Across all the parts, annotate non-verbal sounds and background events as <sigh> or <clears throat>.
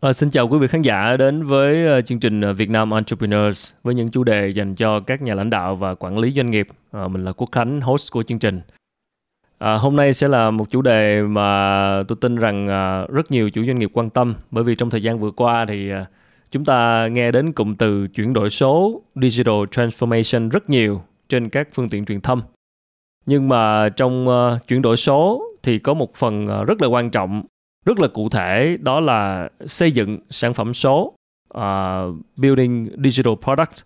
À, xin chào quý vị khán giả đến với ờ, chương trình ờ, Việt Nam Entrepreneurs với những chủ đề dành cho các nhà lãnh đạo và quản lý doanh nghiệp. À, mình là Quốc Khánh, host của chương trình. À, hôm nay sẽ là một chủ đề mà tôi tin rằng à, rất nhiều chủ doanh nghiệp quan tâm bởi vì trong thời gian vừa qua thì à, chúng ta nghe đến cụm từ chuyển đổi số, digital transformation rất nhiều trên các phương tiện truyền thông. Nhưng mà trong uh, chuyển đổi số thì có một phần uh, rất là quan trọng rất là cụ thể đó là xây dựng sản phẩm số uh, building digital product.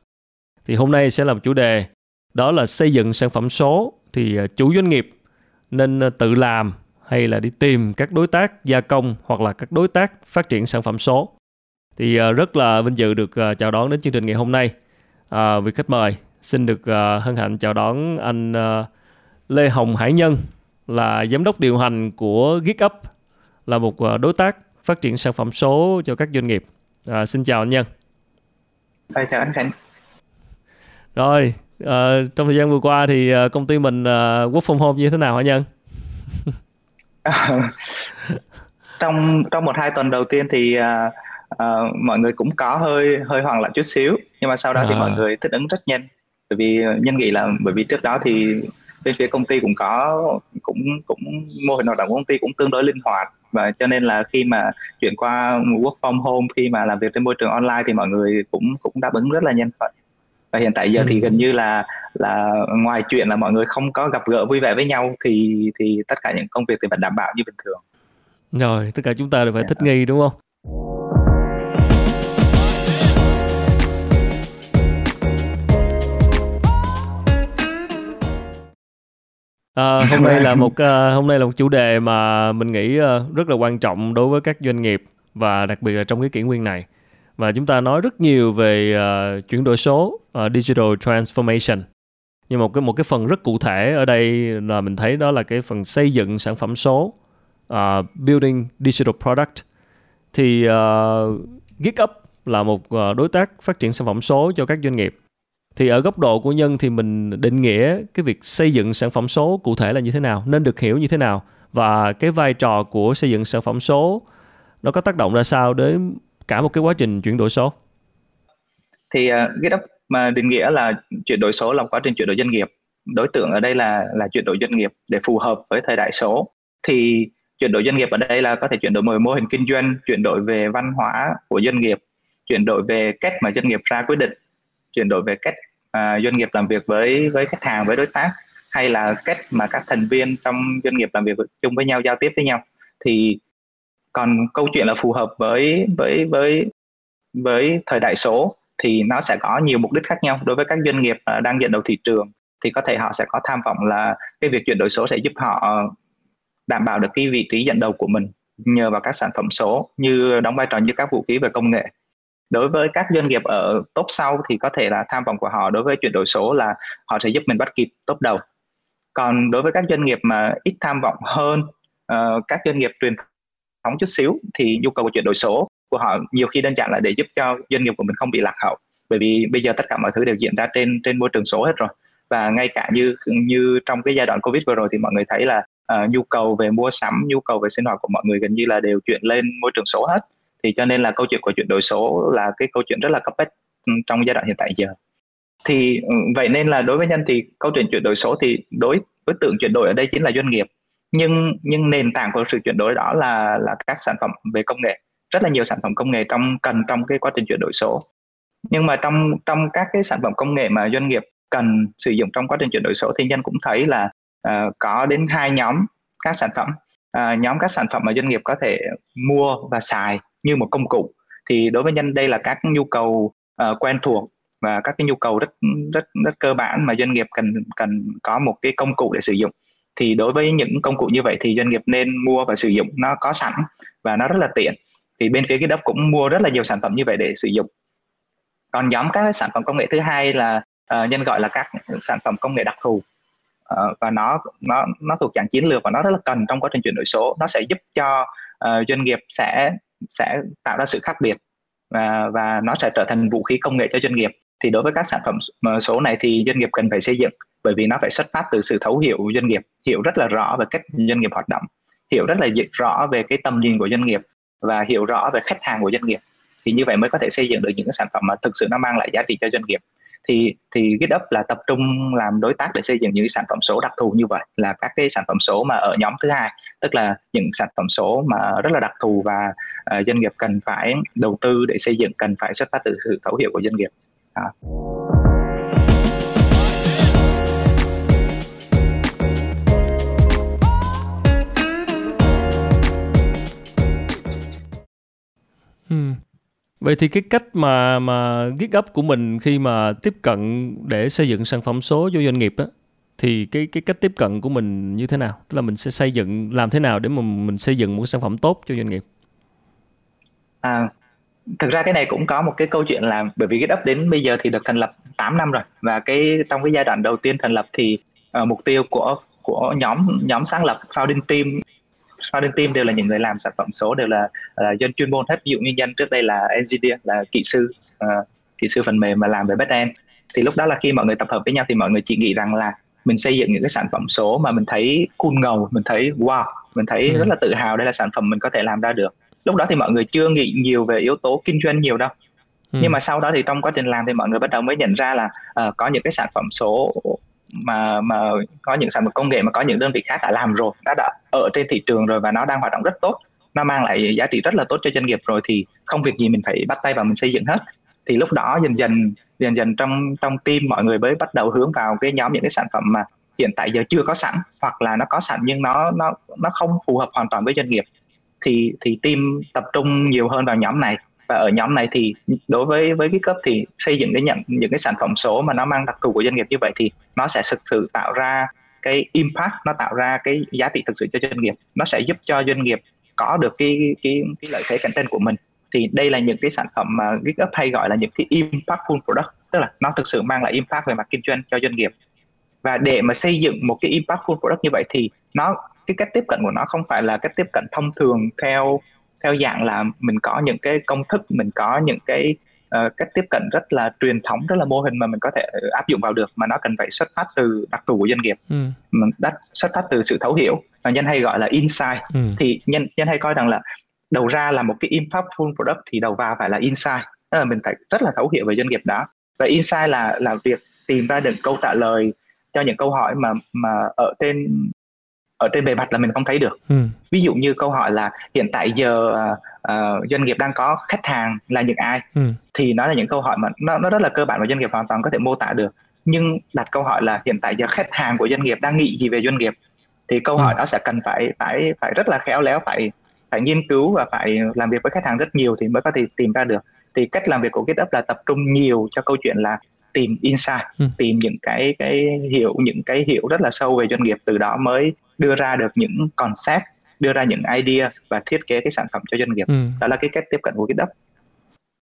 Thì hôm nay sẽ làm chủ đề đó là xây dựng sản phẩm số. Thì à, chủ doanh nghiệp nên à, tự làm hay là đi tìm các đối tác gia công hoặc là các đối tác phát triển sản phẩm số. Thì uh, rất là vinh dự được uh, chào đón đến chương trình ngày hôm nay. À, vị khách mời xin được uh, hân hạnh chào đón anh uh, Lê Hồng Hải Nhân là giám đốc điều hành của GitUp là một ờ, đối tác phát triển sản phẩm số cho các doanh nghiệp. À, xin chào anh Nhân. À, chào anh Khánh. Rồi, à, trong thời gian vừa qua thì công ty mình uh, work from home như thế nào hả Nhân? <laughs> trong trong một hai tuần đầu tiên thì uh, uh, mọi người cũng có hơi hơi hoảng loạn chút xíu nhưng mà sau đó à. thì mọi người thích ứng rất nhanh bởi vì nhân nghĩ là bởi vì trước đó thì bên phía công ty cũng có cũng cũng mô hình hoạt động của công ty cũng tương đối linh hoạt và cho nên là khi mà chuyển qua work from home khi mà làm việc trên môi trường online thì mọi người cũng cũng đáp ứng rất là nhanh vậy và hiện tại giờ ừ. thì gần như là là ngoài chuyện là mọi người không có gặp gỡ vui vẻ với nhau thì thì tất cả những công việc thì vẫn đảm bảo như bình thường rồi tất cả chúng ta đều phải yeah. thích nghi đúng không À, <laughs> hôm nay là một uh, hôm nay là một chủ đề mà mình nghĩ uh, rất là quan trọng đối với các doanh nghiệp và đặc biệt là trong cái kỷ nguyên này. Và chúng ta nói rất nhiều về uh, chuyển đổi số uh, digital transformation. Nhưng một cái một cái phần rất cụ thể ở đây là mình thấy đó là cái phần xây dựng sản phẩm số uh, building digital product. Thì uh, GeekUp là một uh, đối tác phát triển sản phẩm số cho các doanh nghiệp thì ở góc độ của nhân thì mình định nghĩa cái việc xây dựng sản phẩm số cụ thể là như thế nào, nên được hiểu như thế nào, và cái vai trò của xây dựng sản phẩm số nó có tác động ra sao đến cả một cái quá trình chuyển đổi số? Thì ờ, cái đó mà định nghĩa là chuyển đổi số là quá trình chuyển đổi doanh nghiệp. Đối tượng ở đây là là chuyển đổi doanh nghiệp để phù hợp với thời đại số. Thì chuyển đổi doanh nghiệp ở đây là có thể chuyển đổi mô hình kinh doanh, chuyển đổi về văn hóa của doanh nghiệp, chuyển đổi về cách mà doanh nghiệp ra quyết định chuyển đổi về cách à, doanh nghiệp làm việc với với khách hàng với đối tác hay là cách mà các thành viên trong doanh nghiệp làm việc chung với nhau giao tiếp với nhau. Thì còn câu chuyện là phù hợp với với với với thời đại số thì nó sẽ có nhiều mục đích khác nhau. Đối với các doanh nghiệp à, đang dẫn đầu thị trường thì có thể họ sẽ có tham vọng là cái việc chuyển đổi số sẽ giúp họ đảm bảo được cái vị trí dẫn đầu của mình nhờ vào các sản phẩm số như đóng vai trò như các vũ khí về công nghệ đối với các doanh nghiệp ở top sau thì có thể là tham vọng của họ đối với chuyển đổi số là họ sẽ giúp mình bắt kịp top đầu. Còn đối với các doanh nghiệp mà ít tham vọng hơn uh, các doanh nghiệp truyền thống chút xíu thì nhu cầu của chuyển đổi số của họ nhiều khi đơn giản là để giúp cho doanh nghiệp của mình không bị lạc hậu. Bởi vì bây giờ tất cả mọi thứ đều diễn ra trên trên môi trường số hết rồi. Và ngay cả như như trong cái giai đoạn covid vừa rồi thì mọi người thấy là uh, nhu cầu về mua sắm nhu cầu về sinh hoạt của mọi người gần như là đều chuyển lên môi trường số hết thì cho nên là câu chuyện của chuyển đổi số là cái câu chuyện rất là cấp bách ừ, trong giai đoạn hiện tại giờ. Thì ừ, vậy nên là đối với nhân thì câu chuyện chuyển đổi số thì đối đối tượng chuyển đổi ở đây chính là doanh nghiệp. Nhưng nhưng nền tảng của sự chuyển đổi đó là là các sản phẩm về công nghệ rất là nhiều sản phẩm công nghệ trong cần trong cái quá trình chuyển đổi số. Nhưng mà trong trong các cái sản phẩm công nghệ mà doanh nghiệp cần sử dụng trong quá trình chuyển đổi số thì nhân cũng thấy là uh, có đến hai nhóm các sản phẩm. Uh, nhóm các sản phẩm mà doanh nghiệp có thể mua và xài như một công cụ. Thì đối với nhân đây là các nhu cầu uh, quen thuộc và các cái nhu cầu rất rất rất cơ bản mà doanh nghiệp cần cần có một cái công cụ để sử dụng. Thì đối với những công cụ như vậy thì doanh nghiệp nên mua và sử dụng. Nó có sẵn và nó rất là tiện. Thì bên phía GitHub cũng mua rất là nhiều sản phẩm như vậy để sử dụng. Còn nhóm các sản phẩm công nghệ thứ hai là uh, nhân gọi là các sản phẩm công nghệ đặc thù. Uh, và nó nó nó thuộc dạng chiến lược và nó rất là cần trong quá trình chuyển đổi số. Nó sẽ giúp cho uh, doanh nghiệp sẽ sẽ tạo ra sự khác biệt và và nó sẽ trở thành vũ khí công nghệ cho doanh nghiệp. Thì đối với các sản phẩm số này thì doanh nghiệp cần phải xây dựng, bởi vì nó phải xuất phát từ sự thấu hiểu của doanh nghiệp, hiểu rất là rõ về cách doanh nghiệp hoạt động, hiểu rất là rõ về cái tầm nhìn của doanh nghiệp và hiểu rõ về khách hàng của doanh nghiệp. Thì như vậy mới có thể xây dựng được những cái sản phẩm mà thực sự nó mang lại giá trị cho doanh nghiệp thì thì GitHub là tập trung làm đối tác để xây dựng những sản phẩm số đặc thù như vậy là các cái sản phẩm số mà ở nhóm thứ hai tức là những sản phẩm số mà rất là đặc thù và uh, doanh nghiệp cần phải đầu tư để xây dựng cần phải xuất phát từ sự thấu hiểu của doanh nghiệp à. Ừ. Vậy thì cái cách mà mà GitHub của mình khi mà tiếp cận để xây dựng sản phẩm số cho doanh nghiệp đó thì cái cái cách tiếp cận của mình như thế nào? Tức là mình sẽ xây dựng làm thế nào để mà mình xây dựng một sản phẩm tốt cho doanh nghiệp? À, thực ra cái này cũng có một cái câu chuyện là bởi vì GitHub đến bây giờ thì được thành lập 8 năm rồi và cái trong cái giai đoạn đầu tiên thành lập thì uh, mục tiêu của của nhóm nhóm sáng lập founding team founding team đều là những người làm sản phẩm số đều là, là dân chuyên môn hết ví dụ như nhân trước đây là engineer là kỹ sư uh, kỹ sư phần mềm mà làm về backend thì lúc đó là khi mọi người tập hợp với nhau thì mọi người chỉ nghĩ rằng là mình xây dựng những cái sản phẩm số mà mình thấy cool ngầu mình thấy wow mình thấy ừ. rất là tự hào đây là sản phẩm mình có thể làm ra được lúc đó thì mọi người chưa nghĩ nhiều về yếu tố kinh doanh nhiều đâu ừ. nhưng mà sau đó thì trong quá trình làm thì mọi người bắt đầu mới nhận ra là uh, có những cái sản phẩm số mà mà có những sản phẩm công nghệ mà có những đơn vị khác đã làm rồi nó đã ở trên thị trường rồi và nó đang hoạt động rất tốt, nó mang lại giá trị rất là tốt cho doanh nghiệp rồi thì không việc gì mình phải bắt tay vào mình xây dựng hết. Thì lúc đó dần dần dần dần trong trong team mọi người mới bắt đầu hướng vào cái nhóm những cái sản phẩm mà hiện tại giờ chưa có sẵn hoặc là nó có sẵn nhưng nó nó nó không phù hợp hoàn toàn với doanh nghiệp. Thì thì team tập trung nhiều hơn vào nhóm này và ở nhóm này thì đối với với cái cấp thì xây dựng cái nhận, những cái sản phẩm số mà nó mang đặc thù của doanh nghiệp như vậy thì nó sẽ thực sự tạo ra cái impact, nó tạo ra cái giá trị thực sự cho doanh nghiệp. Nó sẽ giúp cho doanh nghiệp có được cái cái cái lợi thế cạnh tranh của mình. Thì đây là những cái sản phẩm mà GitHub hay gọi là những cái impactful product, tức là nó thực sự mang lại impact về mặt kinh doanh cho doanh nghiệp. Và để mà xây dựng một cái impactful product như vậy thì nó, cái cách tiếp cận của nó không phải là cách tiếp cận thông thường theo theo dạng là mình có những cái công thức mình có những cái uh, cách tiếp cận rất là truyền thống rất là mô hình mà mình có thể áp dụng vào được mà nó cần phải xuất phát từ đặc thù của doanh nghiệp ừ. đắt xuất phát từ sự thấu hiểu và nhân hay gọi là insight ừ. thì nhân nhân hay coi rằng là đầu ra là một cái impactful product thì đầu vào phải là insight tức là mình phải rất là thấu hiểu về doanh nghiệp đó và insight là là việc tìm ra được câu trả lời cho những câu hỏi mà mà ở trên ở trên bề mặt là mình không thấy được ừ. ví dụ như câu hỏi là hiện tại giờ uh, doanh nghiệp đang có khách hàng là những ai ừ. thì nó là những câu hỏi mà nó nó rất là cơ bản và doanh nghiệp hoàn toàn có thể mô tả được nhưng đặt câu hỏi là hiện tại giờ khách hàng của doanh nghiệp đang nghĩ gì về doanh nghiệp thì câu ừ. hỏi đó sẽ cần phải phải phải rất là khéo léo phải phải nghiên cứu và phải làm việc với khách hàng rất nhiều thì mới có thể tìm ra được thì cách làm việc của GitHub là tập trung nhiều cho câu chuyện là tìm insight ừ. tìm những cái cái hiểu những cái hiểu rất là sâu về doanh nghiệp từ đó mới đưa ra được những concept đưa ra những idea và thiết kế cái sản phẩm cho doanh nghiệp ừ. đó là cái cách tiếp cận của GitHub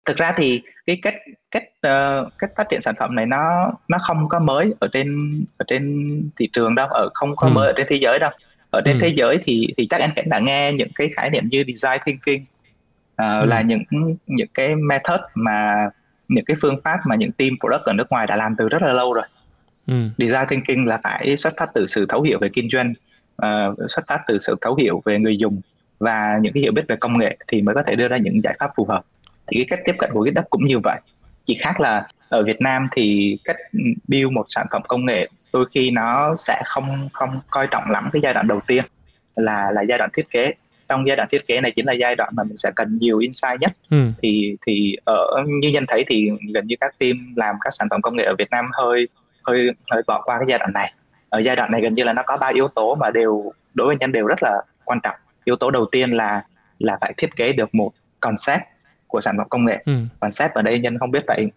thực ra thì cái cách cách uh, cách phát triển sản phẩm này nó nó không có mới ở trên ở trên thị trường đâu ở không có ừ. mới ở trên thế giới đâu ở trên ừ. thế giới thì thì chắc anh cũng đã nghe những cái khái niệm như design thinking uh, ừ. là những những cái method mà những cái phương pháp mà những team product ở nước ngoài đã làm từ rất là lâu rồi ừ. design thinking là phải xuất phát từ sự thấu hiểu về kinh doanh uh, xuất phát từ sự thấu hiểu về người dùng và những cái hiểu biết về công nghệ thì mới có thể đưa ra những giải pháp phù hợp. Thì cái cách tiếp cận của GitHub cũng như vậy. Chỉ khác là ở Việt Nam thì cách build một sản phẩm công nghệ đôi khi nó sẽ không không coi trọng lắm cái giai đoạn đầu tiên là là giai đoạn thiết kế. Trong giai đoạn thiết kế này chính là giai đoạn mà mình sẽ cần nhiều insight nhất. Ừ. thì thì ở như nhân thấy thì gần như các team làm các sản phẩm công nghệ ở Việt Nam hơi hơi hơi bỏ qua cái giai đoạn này ở giai đoạn này gần như là nó có ba yếu tố mà đều đối với nhân đều rất là quan trọng yếu tố đầu tiên là là phải thiết kế được một concept của sản phẩm công nghệ ừ. concept ở đây nhân không biết phải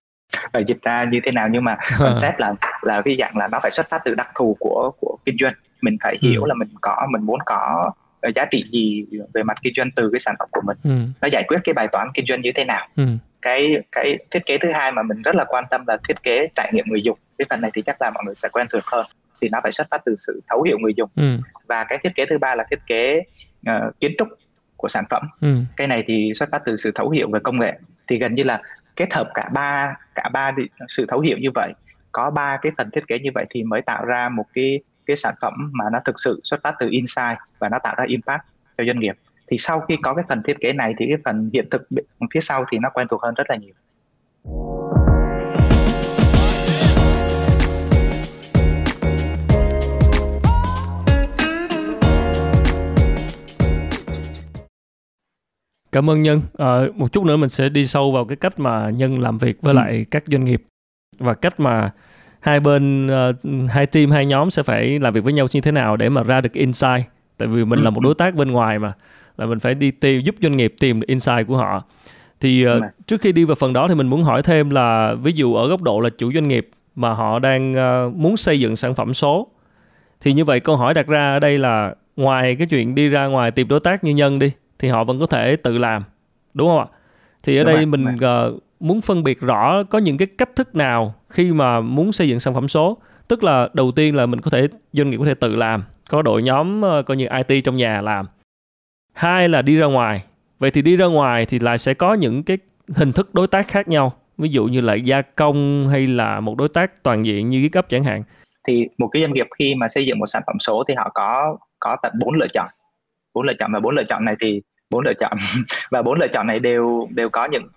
phải dịch ra như thế nào nhưng mà <laughs> concept là là cái dạng là nó phải xuất phát từ đặc thù của của kinh doanh mình phải ừ. hiểu là mình có mình muốn có giá trị gì về mặt kinh doanh từ cái sản phẩm của mình ừ. nó giải quyết cái bài toán kinh doanh như thế nào ừ. cái cái thiết kế thứ hai mà mình rất là quan tâm là thiết kế trải nghiệm người dùng cái phần này thì chắc là mọi người sẽ quen thuộc hơn thì nó phải xuất phát từ sự thấu hiểu người dùng. Ừ. và cái thiết kế thứ ba là thiết kế uh, kiến trúc của sản phẩm. Ừ. cái này thì xuất phát từ sự thấu hiểu về công nghệ. Thì gần như là kết hợp cả ba cả ba sự thấu hiểu như vậy có ba cái phần thiết kế như vậy thì mới tạo ra một cái cái sản phẩm mà nó thực sự xuất phát từ insight và nó tạo ra impact cho doanh nghiệp. Thì sau khi có cái phần thiết kế này thì cái phần hiện thực phía sau thì nó quen thuộc hơn rất là nhiều Cảm ơn Nhân. À, một chút nữa mình sẽ đi sâu vào cái cách mà Nhân làm việc với ừ. lại các doanh nghiệp và cách mà hai bên uh, hai team hai nhóm sẽ phải làm việc với nhau như thế nào để mà ra được insight. Tại vì mình ừ. là một đối tác bên ngoài mà là mình phải đi tìm giúp doanh nghiệp tìm insight của họ. Thì uh, trước khi đi vào phần đó thì mình muốn hỏi thêm là ví dụ ở góc độ là chủ doanh nghiệp mà họ đang uh, muốn xây dựng sản phẩm số thì như vậy câu hỏi đặt ra ở đây là ngoài cái chuyện đi ra ngoài tìm đối tác như nhân đi thì họ vẫn có thể tự làm đúng không ạ? Thì ở đúng đây rồi, mình uh, muốn phân biệt rõ có những cái cách thức nào khi mà muốn xây dựng sản phẩm số. Tức là đầu tiên là mình có thể doanh nghiệp có thể tự làm có đội nhóm uh, coi như IT trong nhà làm. Hai là đi ra ngoài. Vậy thì đi ra ngoài thì lại sẽ có những cái hình thức đối tác khác nhau. Ví dụ như là gia công hay là một đối tác toàn diện như cái cấp chẳng hạn. Thì một cái doanh nghiệp khi mà xây dựng một sản phẩm số thì họ có có tận bốn lựa chọn bốn lựa chọn và bốn lựa chọn này thì bốn lựa chọn <laughs> và bốn lựa chọn này đều đều có những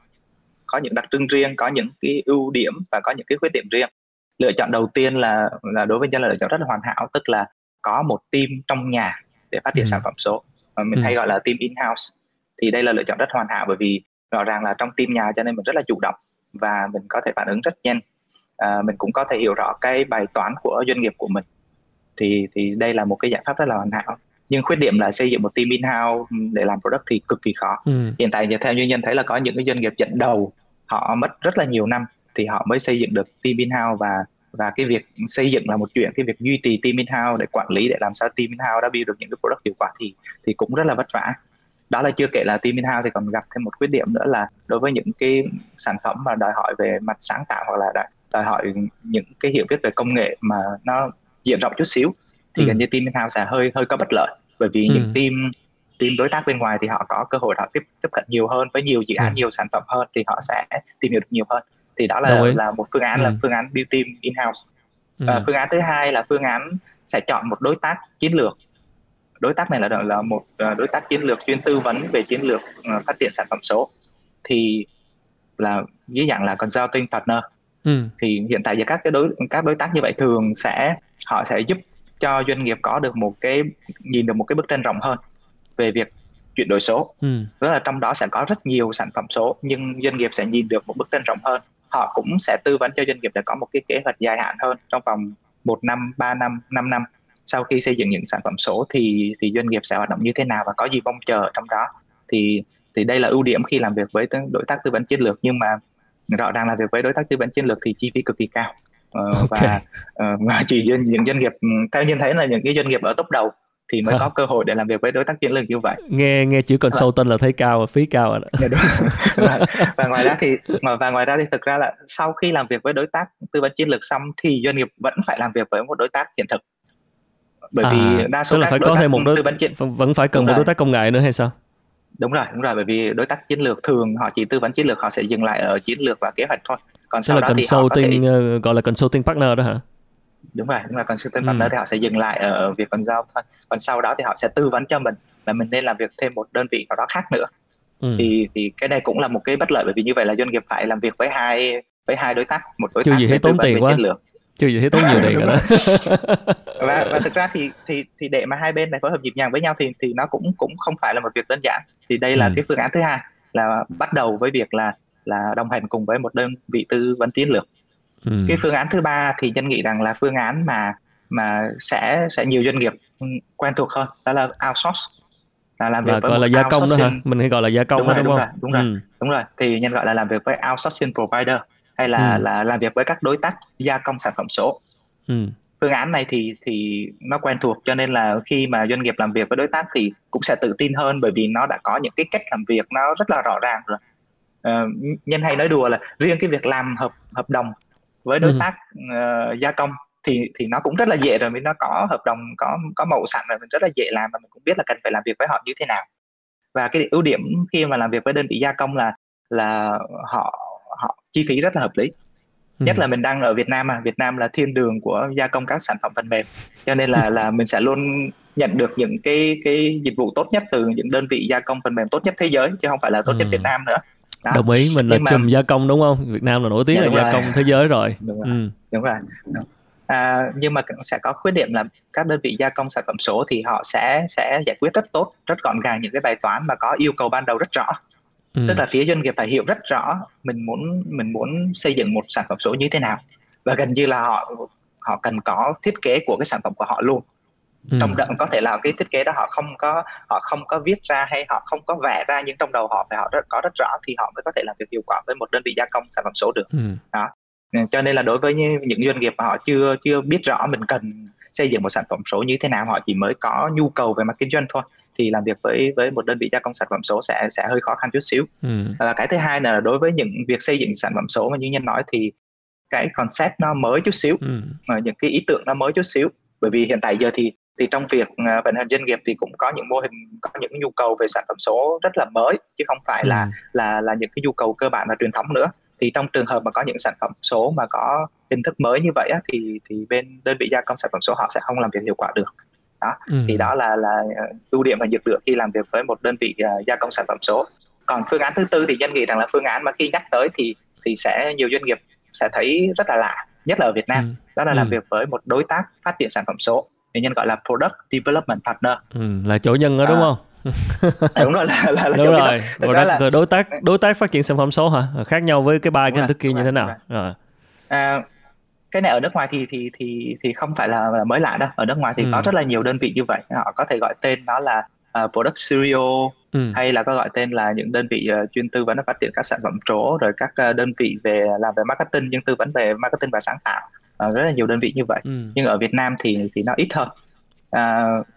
có những đặc trưng riêng có những cái ưu điểm và có những cái khuyết điểm riêng. Lựa chọn đầu tiên là là đối với nhân là lựa chọn rất là hoàn hảo tức là có một team trong nhà để phát triển ừ. sản phẩm số. Mà mình ừ. hay gọi là team in house thì đây là lựa chọn rất hoàn hảo bởi vì rõ ràng là trong team nhà cho nên mình rất là chủ động và mình có thể phản ứng rất nhanh. À, mình cũng có thể hiểu rõ cái bài toán của doanh nghiệp của mình. Thì thì đây là một cái giải pháp rất là hoàn hảo nhưng khuyết điểm là xây dựng một team in house để làm product thì cực kỳ khó ừ. hiện tại theo như nhân thấy là có những cái doanh nghiệp dẫn đầu họ mất rất là nhiều năm thì họ mới xây dựng được team in house và và cái việc xây dựng là một chuyện cái việc duy trì team in house để quản lý để làm sao team in house đã build được những cái product hiệu quả thì thì cũng rất là vất vả đó là chưa kể là team in house thì còn gặp thêm một khuyết điểm nữa là đối với những cái sản phẩm mà đòi hỏi về mặt sáng tạo hoặc là đòi hỏi những cái hiểu biết về công nghệ mà nó diện rộng chút xíu thì ừ. gần như team in house sẽ hơi hơi có bất lợi bởi vì ừ. những team team đối tác bên ngoài thì họ có cơ hội họ tiếp tiếp cận nhiều hơn với nhiều dự án ừ. nhiều sản phẩm hơn thì họ sẽ tìm hiểu được nhiều hơn thì đó là là một phương án ừ. là phương án build team in house ừ. à, phương án thứ hai là phương án sẽ chọn một đối tác chiến lược đối tác này là là một à, đối tác chiến lược chuyên tư vấn về chiến lược à, phát triển sản phẩm số thì là dưới dạng là consulting partner ừ. thì hiện tại giờ các cái đối các đối tác như vậy thường sẽ họ sẽ giúp cho doanh nghiệp có được một cái nhìn được một cái bức tranh rộng hơn về việc chuyển đổi số. Ừ. rất là trong đó sẽ có rất nhiều sản phẩm số nhưng doanh nghiệp sẽ nhìn được một bức tranh rộng hơn. Họ cũng sẽ tư vấn cho doanh nghiệp để có một cái kế hoạch dài hạn hơn trong vòng một năm, 3 năm, 5 năm. Sau khi xây dựng những sản phẩm số thì thì doanh nghiệp sẽ hoạt động như thế nào và có gì mong chờ trong đó. Thì thì đây là ưu điểm khi làm việc với đối tác tư vấn chiến lược nhưng mà rõ ràng là việc với đối tác tư vấn chiến lược thì chi phí cực kỳ cao <laughs> okay. và và chỉ những doanh nghiệp theo như thấy là những cái doanh nghiệp ở top đầu thì mới có cơ hội để làm việc với đối tác chiến lược như vậy. Nghe nghe chữ consultant là thấy cao và phí cao rồi đó. Dạ, <laughs> và, và ngoài ra thì và ngoài ra thì thực ra là sau khi làm việc với đối tác tư vấn chiến lược xong thì doanh nghiệp vẫn phải làm việc với một đối tác hiện thực. Bởi à, vì đa số tức là phải có thêm một đối tư vấn chiến vẫn phải cần một đối tác công nghệ nữa hay sao? Đúng rồi đúng rồi. Bởi vì đối tác chiến lược thường họ chỉ tư vấn chiến lược họ sẽ dừng lại ở chiến lược và kế hoạch thôi còn sau là đó thì họ có thể ờ, gọi là consulting partner đó hả? Đúng rồi đúng là consulting partner ừ. thì họ sẽ dừng lại ở việc còn giao thôi. Còn sau đó thì họ sẽ tư vấn cho mình là mình nên làm việc thêm một đơn vị nào đó khác nữa. Ừ. thì thì cái này cũng là một cái bất lợi bởi vì như vậy là doanh nghiệp phải làm việc với hai với hai đối tác một đối chưa tác gì thấy tốn tiền quá. chưa gì thấy tốn nhiều tiền rồi đó. <laughs> Và và thực ra thì thì thì để mà hai bên này phối hợp nhịp nhàng với nhau thì thì nó cũng cũng không phải là một việc đơn giản. Thì đây là ừ. cái phương án thứ hai là bắt đầu với việc là là đồng hành cùng với một đơn vị tư vấn chiến lược ừ. cái phương án thứ ba thì nhân nghĩ rằng là phương án mà mà sẽ sẽ nhiều doanh nghiệp quen thuộc hơn đó là outsource là làm việc là với gọi là gia công đó hả mình hay gọi là gia công đúng, rồi, đúng, đúng không rồi, đúng rồi ừ. đúng rồi thì nhân gọi là làm việc với outsourcing provider hay là ừ. là làm việc với các đối tác gia công sản phẩm số ừ. phương án này thì thì nó quen thuộc cho nên là khi mà doanh nghiệp làm việc với đối tác thì cũng sẽ tự tin hơn bởi vì nó đã có những cái cách làm việc nó rất là rõ ràng rồi uh, nhân hay nói đùa là riêng cái việc làm hợp hợp đồng với đối ừ. tác uh, gia công thì thì nó cũng rất là dễ rồi vì nó có hợp đồng có có mẫu sẵn rồi mình rất là dễ làm và mình cũng biết là cần phải làm việc với họ như thế nào. Và cái ưu điểm khi mà làm việc với đơn vị gia công là là họ họ chi phí rất là hợp lý. Ừ. nhất là mình đang ở Việt Nam mà Việt Nam là thiên đường của gia công các sản phẩm phần mềm. Cho nên là <laughs> là mình sẽ luôn nhận được những cái cái dịch vụ tốt nhất từ những đơn vị gia công phần mềm tốt nhất thế giới chứ không phải là tốt nhất Việt Nam nữa đó. đồng ý mình là Nhưng chùm gia công đúng không Việt Nam là nổi tiếng dạ, là gia rồi. công thế giới rồi đúng rồi, ừ. đúng rồi. À, nhưng mà sẽ có khuyết điểm là các đơn vị gia công sản phẩm số thì họ sẽ sẽ giải quyết rất tốt rất gọn gàng những cái bài toán mà có yêu cầu ban đầu rất rõ ừ. tức là phía doanh nghiệp phải hiểu rất rõ mình muốn mình muốn xây dựng một sản phẩm số như thế nào và gần như là họ họ cần có thiết kế của cái sản phẩm của họ luôn ừ. trong đó có thể là cái thiết kế đó họ không có họ không có viết ra hay họ không có vẽ ra nhưng trong đầu họ phải họ rất có rất rõ thì họ mới có thể làm việc hiệu quả với một đơn vị gia công sản phẩm số được ừ. đó cho nên là đối với những doanh nghiệp mà họ chưa chưa biết rõ mình cần xây dựng một sản phẩm số như thế nào họ chỉ mới có nhu cầu về mặt kinh doanh thôi thì làm việc với với một đơn vị gia công sản phẩm số sẽ sẽ hơi khó khăn chút xíu ừ. và cái thứ hai là đối với những việc xây dựng sản phẩm số mà như nhân nói thì cái concept nó mới chút xíu ừ. những cái ý tưởng nó mới chút xíu bởi vì hiện tại giờ thì thì trong việc uh, vận hành doanh nghiệp thì cũng có những mô hình có những nhu cầu về sản phẩm số rất là mới chứ không phải ừ. là là là những cái nhu cầu cơ bản là truyền thống nữa thì trong trường hợp mà có những sản phẩm số mà có hình thức mới như vậy á, thì thì bên đơn vị gia công sản phẩm số họ sẽ không làm việc hiệu quả được đó ừ. thì đó là là ờ, ưu điểm và nhược điểm khi làm việc với một đơn vị uh, gia công sản phẩm số còn phương án thứ tư thì nhân nghĩ rằng là phương án mà khi nhắc tới thì thì sẽ nhiều doanh nghiệp sẽ thấy rất là lạ nhất là ở Việt Nam ừ. đó là ừ. làm việc với một đối tác phát triển sản phẩm số thì nhân gọi là product development partner. Ừ, là chỗ nhân đó đúng à, không? À, <laughs> đúng rồi là là, là đúng rồi rồi, đó, là... đối tác đối tác phát triển sản phẩm số hả? Khác nhau với cái ba cái hình thức kia như thế nào? rồi. À, cái này ở nước ngoài thì thì thì thì không phải là, là mới lạ đâu. Ở nước ngoài thì ừ. có rất là nhiều đơn vị như vậy. Họ có thể gọi tên nó là uh, product studio ừ. hay là có gọi tên là những đơn vị uh, chuyên tư vấn phát triển các sản phẩm số rồi các uh, đơn vị về làm về marketing nhưng tư vấn về marketing và sáng tạo uh, rất là nhiều đơn vị như vậy. Ừ. nhưng ở Việt Nam thì thì nó ít hơn. Uh,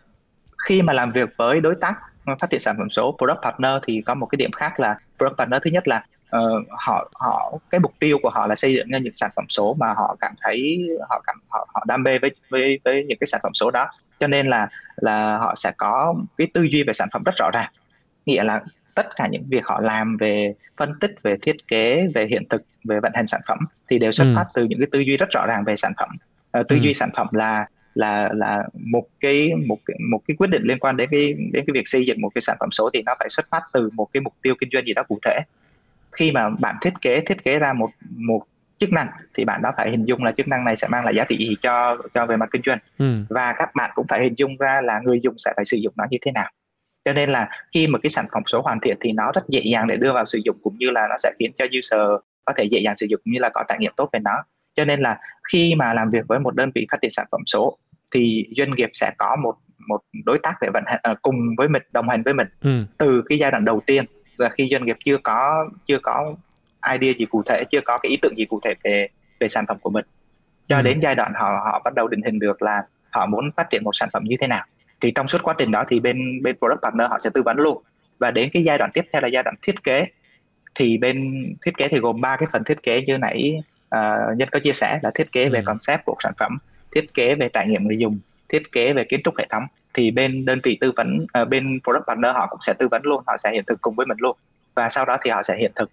khi mà làm việc với đối tác phát triển sản phẩm số product partner thì có một cái điểm khác là product partner thứ nhất là uh, họ họ cái mục tiêu của họ là xây dựng những sản phẩm số mà họ cảm thấy họ cảm họ, họ đam mê với với với những cái sản phẩm số đó. Cho nên là là họ sẽ có cái tư duy về sản phẩm rất rõ ràng. Nghĩa là tất cả những việc họ làm về phân tích về thiết kế về hiện thực về vận hành sản phẩm thì đều xuất ừ. phát từ những cái tư duy rất rõ ràng về sản phẩm uh, tư ừ. duy sản phẩm là là là một cái một một cái quyết định liên quan đến cái đến cái việc xây dựng một cái sản phẩm số thì nó phải xuất phát từ một cái mục tiêu kinh doanh gì đó cụ thể khi mà bạn thiết kế thiết kế ra một một chức năng thì bạn đó phải hình dung là chức năng này sẽ mang lại giá trị gì cho cho về mặt kinh doanh ừ. và các bạn cũng phải hình dung ra là người dùng sẽ phải sử dụng nó như thế nào cho nên là khi mà cái sản phẩm số hoàn thiện thì nó rất dễ dàng để đưa vào sử dụng cũng như là nó sẽ khiến cho user có thể dễ dàng sử dụng cũng như là có trải nghiệm tốt về nó cho nên là khi mà làm việc với một đơn vị phát triển sản phẩm số thì doanh nghiệp sẽ có một một đối tác để vận hành uh, cùng với mình đồng hành với mình ừ. từ cái giai đoạn đầu tiên là khi doanh nghiệp chưa có chưa có idea gì cụ thể chưa có cái ý tưởng gì cụ thể về về sản phẩm của mình cho ừ. đến giai đoạn họ họ bắt đầu định hình được là họ muốn phát triển một sản phẩm như thế nào thì trong suốt quá trình đó thì bên bên product partner họ sẽ tư vấn luôn và đến cái giai đoạn tiếp theo là giai đoạn thiết kế thì bên thiết kế thì gồm ba cái phần thiết kế như nãy uh, nhân có chia sẻ là thiết kế về ừ. concept của sản phẩm thiết kế về trải nghiệm người dùng thiết kế về kiến trúc hệ thống. Thì bên đơn vị tư vấn uh, bên product partner họ cũng sẽ tư vấn luôn họ sẽ hiện thực cùng với mình luôn. Và sau đó thì họ sẽ hiện thực.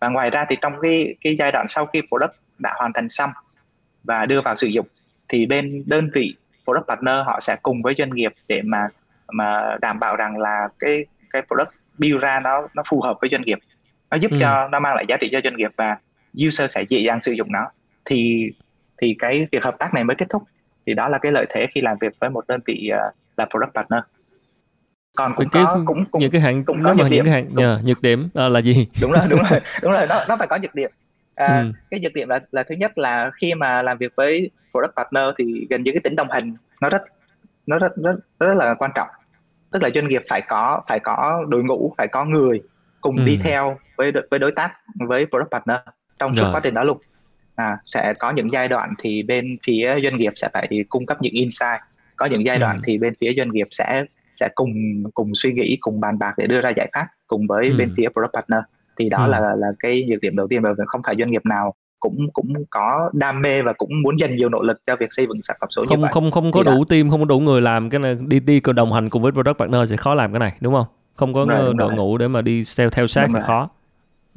Và ngoài ra thì trong cái cái giai đoạn sau khi product đã hoàn thành xong và đưa vào sử dụng thì bên đơn vị product partner họ sẽ cùng với doanh nghiệp để mà mà đảm bảo rằng là cái cái product build ra nó nó phù hợp với doanh nghiệp nó giúp ừ. cho nó mang lại giá trị cho doanh nghiệp và user sẽ dễ dàng sử dụng nó. Thì thì cái việc hợp tác này mới kết thúc. Thì đó là cái lợi thế khi làm việc với một đơn vị uh, là product partner. Còn cũng cái, có cũng, cũng những cái hạng cũng có nhược điểm, những cái hạng yeah, nhược điểm à, là gì? Đúng rồi đúng rồi <laughs> đúng rồi nó nó phải có nhược điểm. À, ừ. cái nhược điểm là là thứ nhất là khi mà làm việc với product partner thì gần như cái tính đồng hành nó rất nó rất rất rất là quan trọng. Tức là doanh nghiệp phải có phải có đội ngũ phải có người cùng ừ. đi theo với với đối tác với product partner trong suốt quá trình đó luôn à, sẽ có những giai đoạn thì bên phía doanh nghiệp sẽ phải cung cấp những insight có những giai đoạn ừ. thì bên phía doanh nghiệp sẽ sẽ cùng cùng suy nghĩ cùng bàn bạc để đưa ra giải pháp cùng với ừ. bên phía product partner thì đó ừ. là là cái nhược điểm đầu tiên vì không phải doanh nghiệp nào cũng cũng có đam mê và cũng muốn dành nhiều nỗ lực cho việc xây dựng sản phẩm số không như vậy. không không có thì đủ đó. team không có đủ người làm cái này đi đi đồng hành cùng với product partner sẽ khó làm cái này đúng không không có rồi, đội ngũ để mà đi theo theo sát thì khó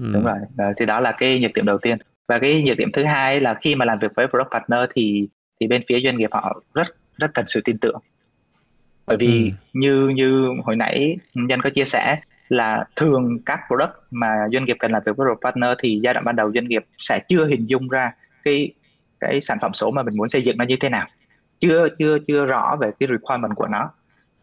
ừ. đúng rồi thì đó là cái nhược điểm đầu tiên. Và cái nhược điểm thứ hai là khi mà làm việc với product partner thì thì bên phía doanh nghiệp họ rất rất cần sự tin tưởng. Bởi vì ừ. như như hồi nãy nhân có chia sẻ là thường các product mà doanh nghiệp cần làm việc với partner thì giai đoạn ban đầu doanh nghiệp sẽ chưa hình dung ra cái cái sản phẩm số mà mình muốn xây dựng nó như thế nào. Chưa chưa chưa rõ về cái requirement của nó.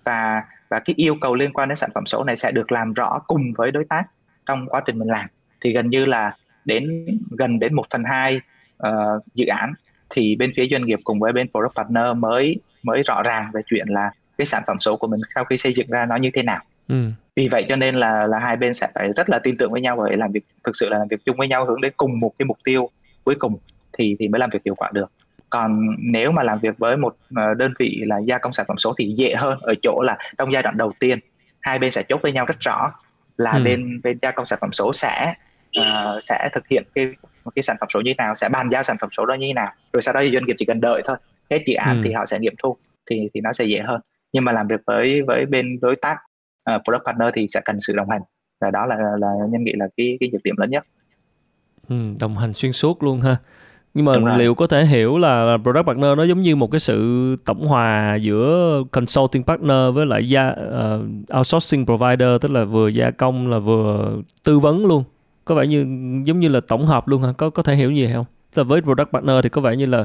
Và và cái yêu cầu liên quan đến sản phẩm số này sẽ được làm rõ cùng với đối tác trong quá trình mình làm thì gần như là đến gần đến một phần hai uh, dự án thì bên phía doanh nghiệp cùng với bên product partner mới mới rõ ràng về chuyện là cái sản phẩm số của mình sau khi xây dựng ra nó như thế nào ừ. vì vậy cho nên là là hai bên sẽ phải rất là tin tưởng với nhau và làm việc thực sự là làm việc chung với nhau hướng đến cùng một cái mục tiêu cuối cùng thì thì mới làm việc hiệu quả được còn nếu mà làm việc với một ờ, đơn vị là gia công sản phẩm số thì dễ hơn ở chỗ là trong giai đoạn đầu tiên hai bên sẽ chốt với nhau rất rõ là ừ. bên bên gia công sản phẩm số sẽ uh, sẽ thực hiện cái một cái sản phẩm số như thế nào sẽ bàn giao sản phẩm số đó như thế nào rồi sau đó thì doanh nghiệp chỉ cần đợi thôi. Hết dự án ừ. thì họ sẽ nghiệm thu thì thì nó sẽ dễ hơn. Nhưng mà làm việc với với bên đối tác uh, product partner thì sẽ cần sự đồng hành. Và đó là là nhân nghĩ là cái cái nhược điểm lớn nhất. Ừ, đồng hành xuyên suốt luôn ha. Nhưng mà liệu có thể hiểu là product partner nó giống như một cái sự tổng hòa giữa consulting partner với lại gia uh, outsourcing provider tức là vừa gia công là vừa tư vấn luôn có vẻ như giống như là tổng hợp luôn hả có có thể hiểu gì không là với product partner thì có vẻ như là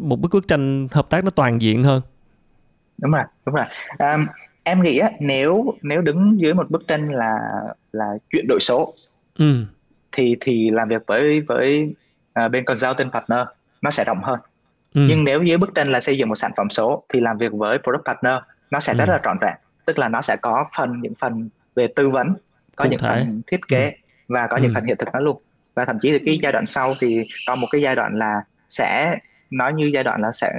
một bức bức tranh hợp tác nó toàn diện hơn đúng rồi đúng rồi um, em nghĩ á, nếu nếu đứng dưới một bức tranh là là chuyển đổi số ừ. thì thì làm việc với với uh, bên consulting partner nó sẽ rộng hơn ừ. nhưng nếu dưới bức tranh là xây dựng một sản phẩm số thì làm việc với product partner nó sẽ ừ. rất là trọn vẹn tức là nó sẽ có phần những phần về tư vấn có Cụ những thể. phần thiết kế ừ. Và có ừ. những phần hiện thực nó luôn và thậm chí thì cái giai đoạn sau thì có một cái giai đoạn là sẽ nói như giai đoạn là sẽ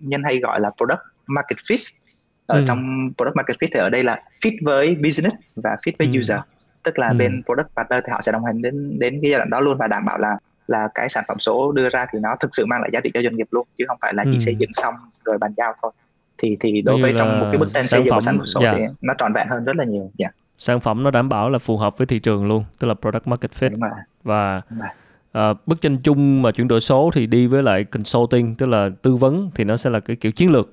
nhân hay gọi là product market fit ở ừ. trong product market fit thì ở đây là fit với business và fit với ừ. user tức là ừ. bên product partner thì họ sẽ đồng hành đến đến cái giai đoạn đó luôn và đảm bảo là là cái sản phẩm số đưa ra thì nó thực sự mang lại giá trị cho doanh nghiệp luôn chứ không phải là chỉ ừ. xây dựng xong rồi bàn giao thôi thì thì đối với trong một cái bức tranh xây dựng phẩm, một sản phẩm số. Dạ. thì nó trọn vẹn hơn rất là nhiều yeah. Sản phẩm nó đảm bảo là phù hợp với thị trường luôn tức là product market fit Đúng rồi. và Đúng rồi. Uh, bức tranh chung mà chuyển đổi số thì đi với lại consulting tức là tư vấn thì nó sẽ là cái kiểu chiến lược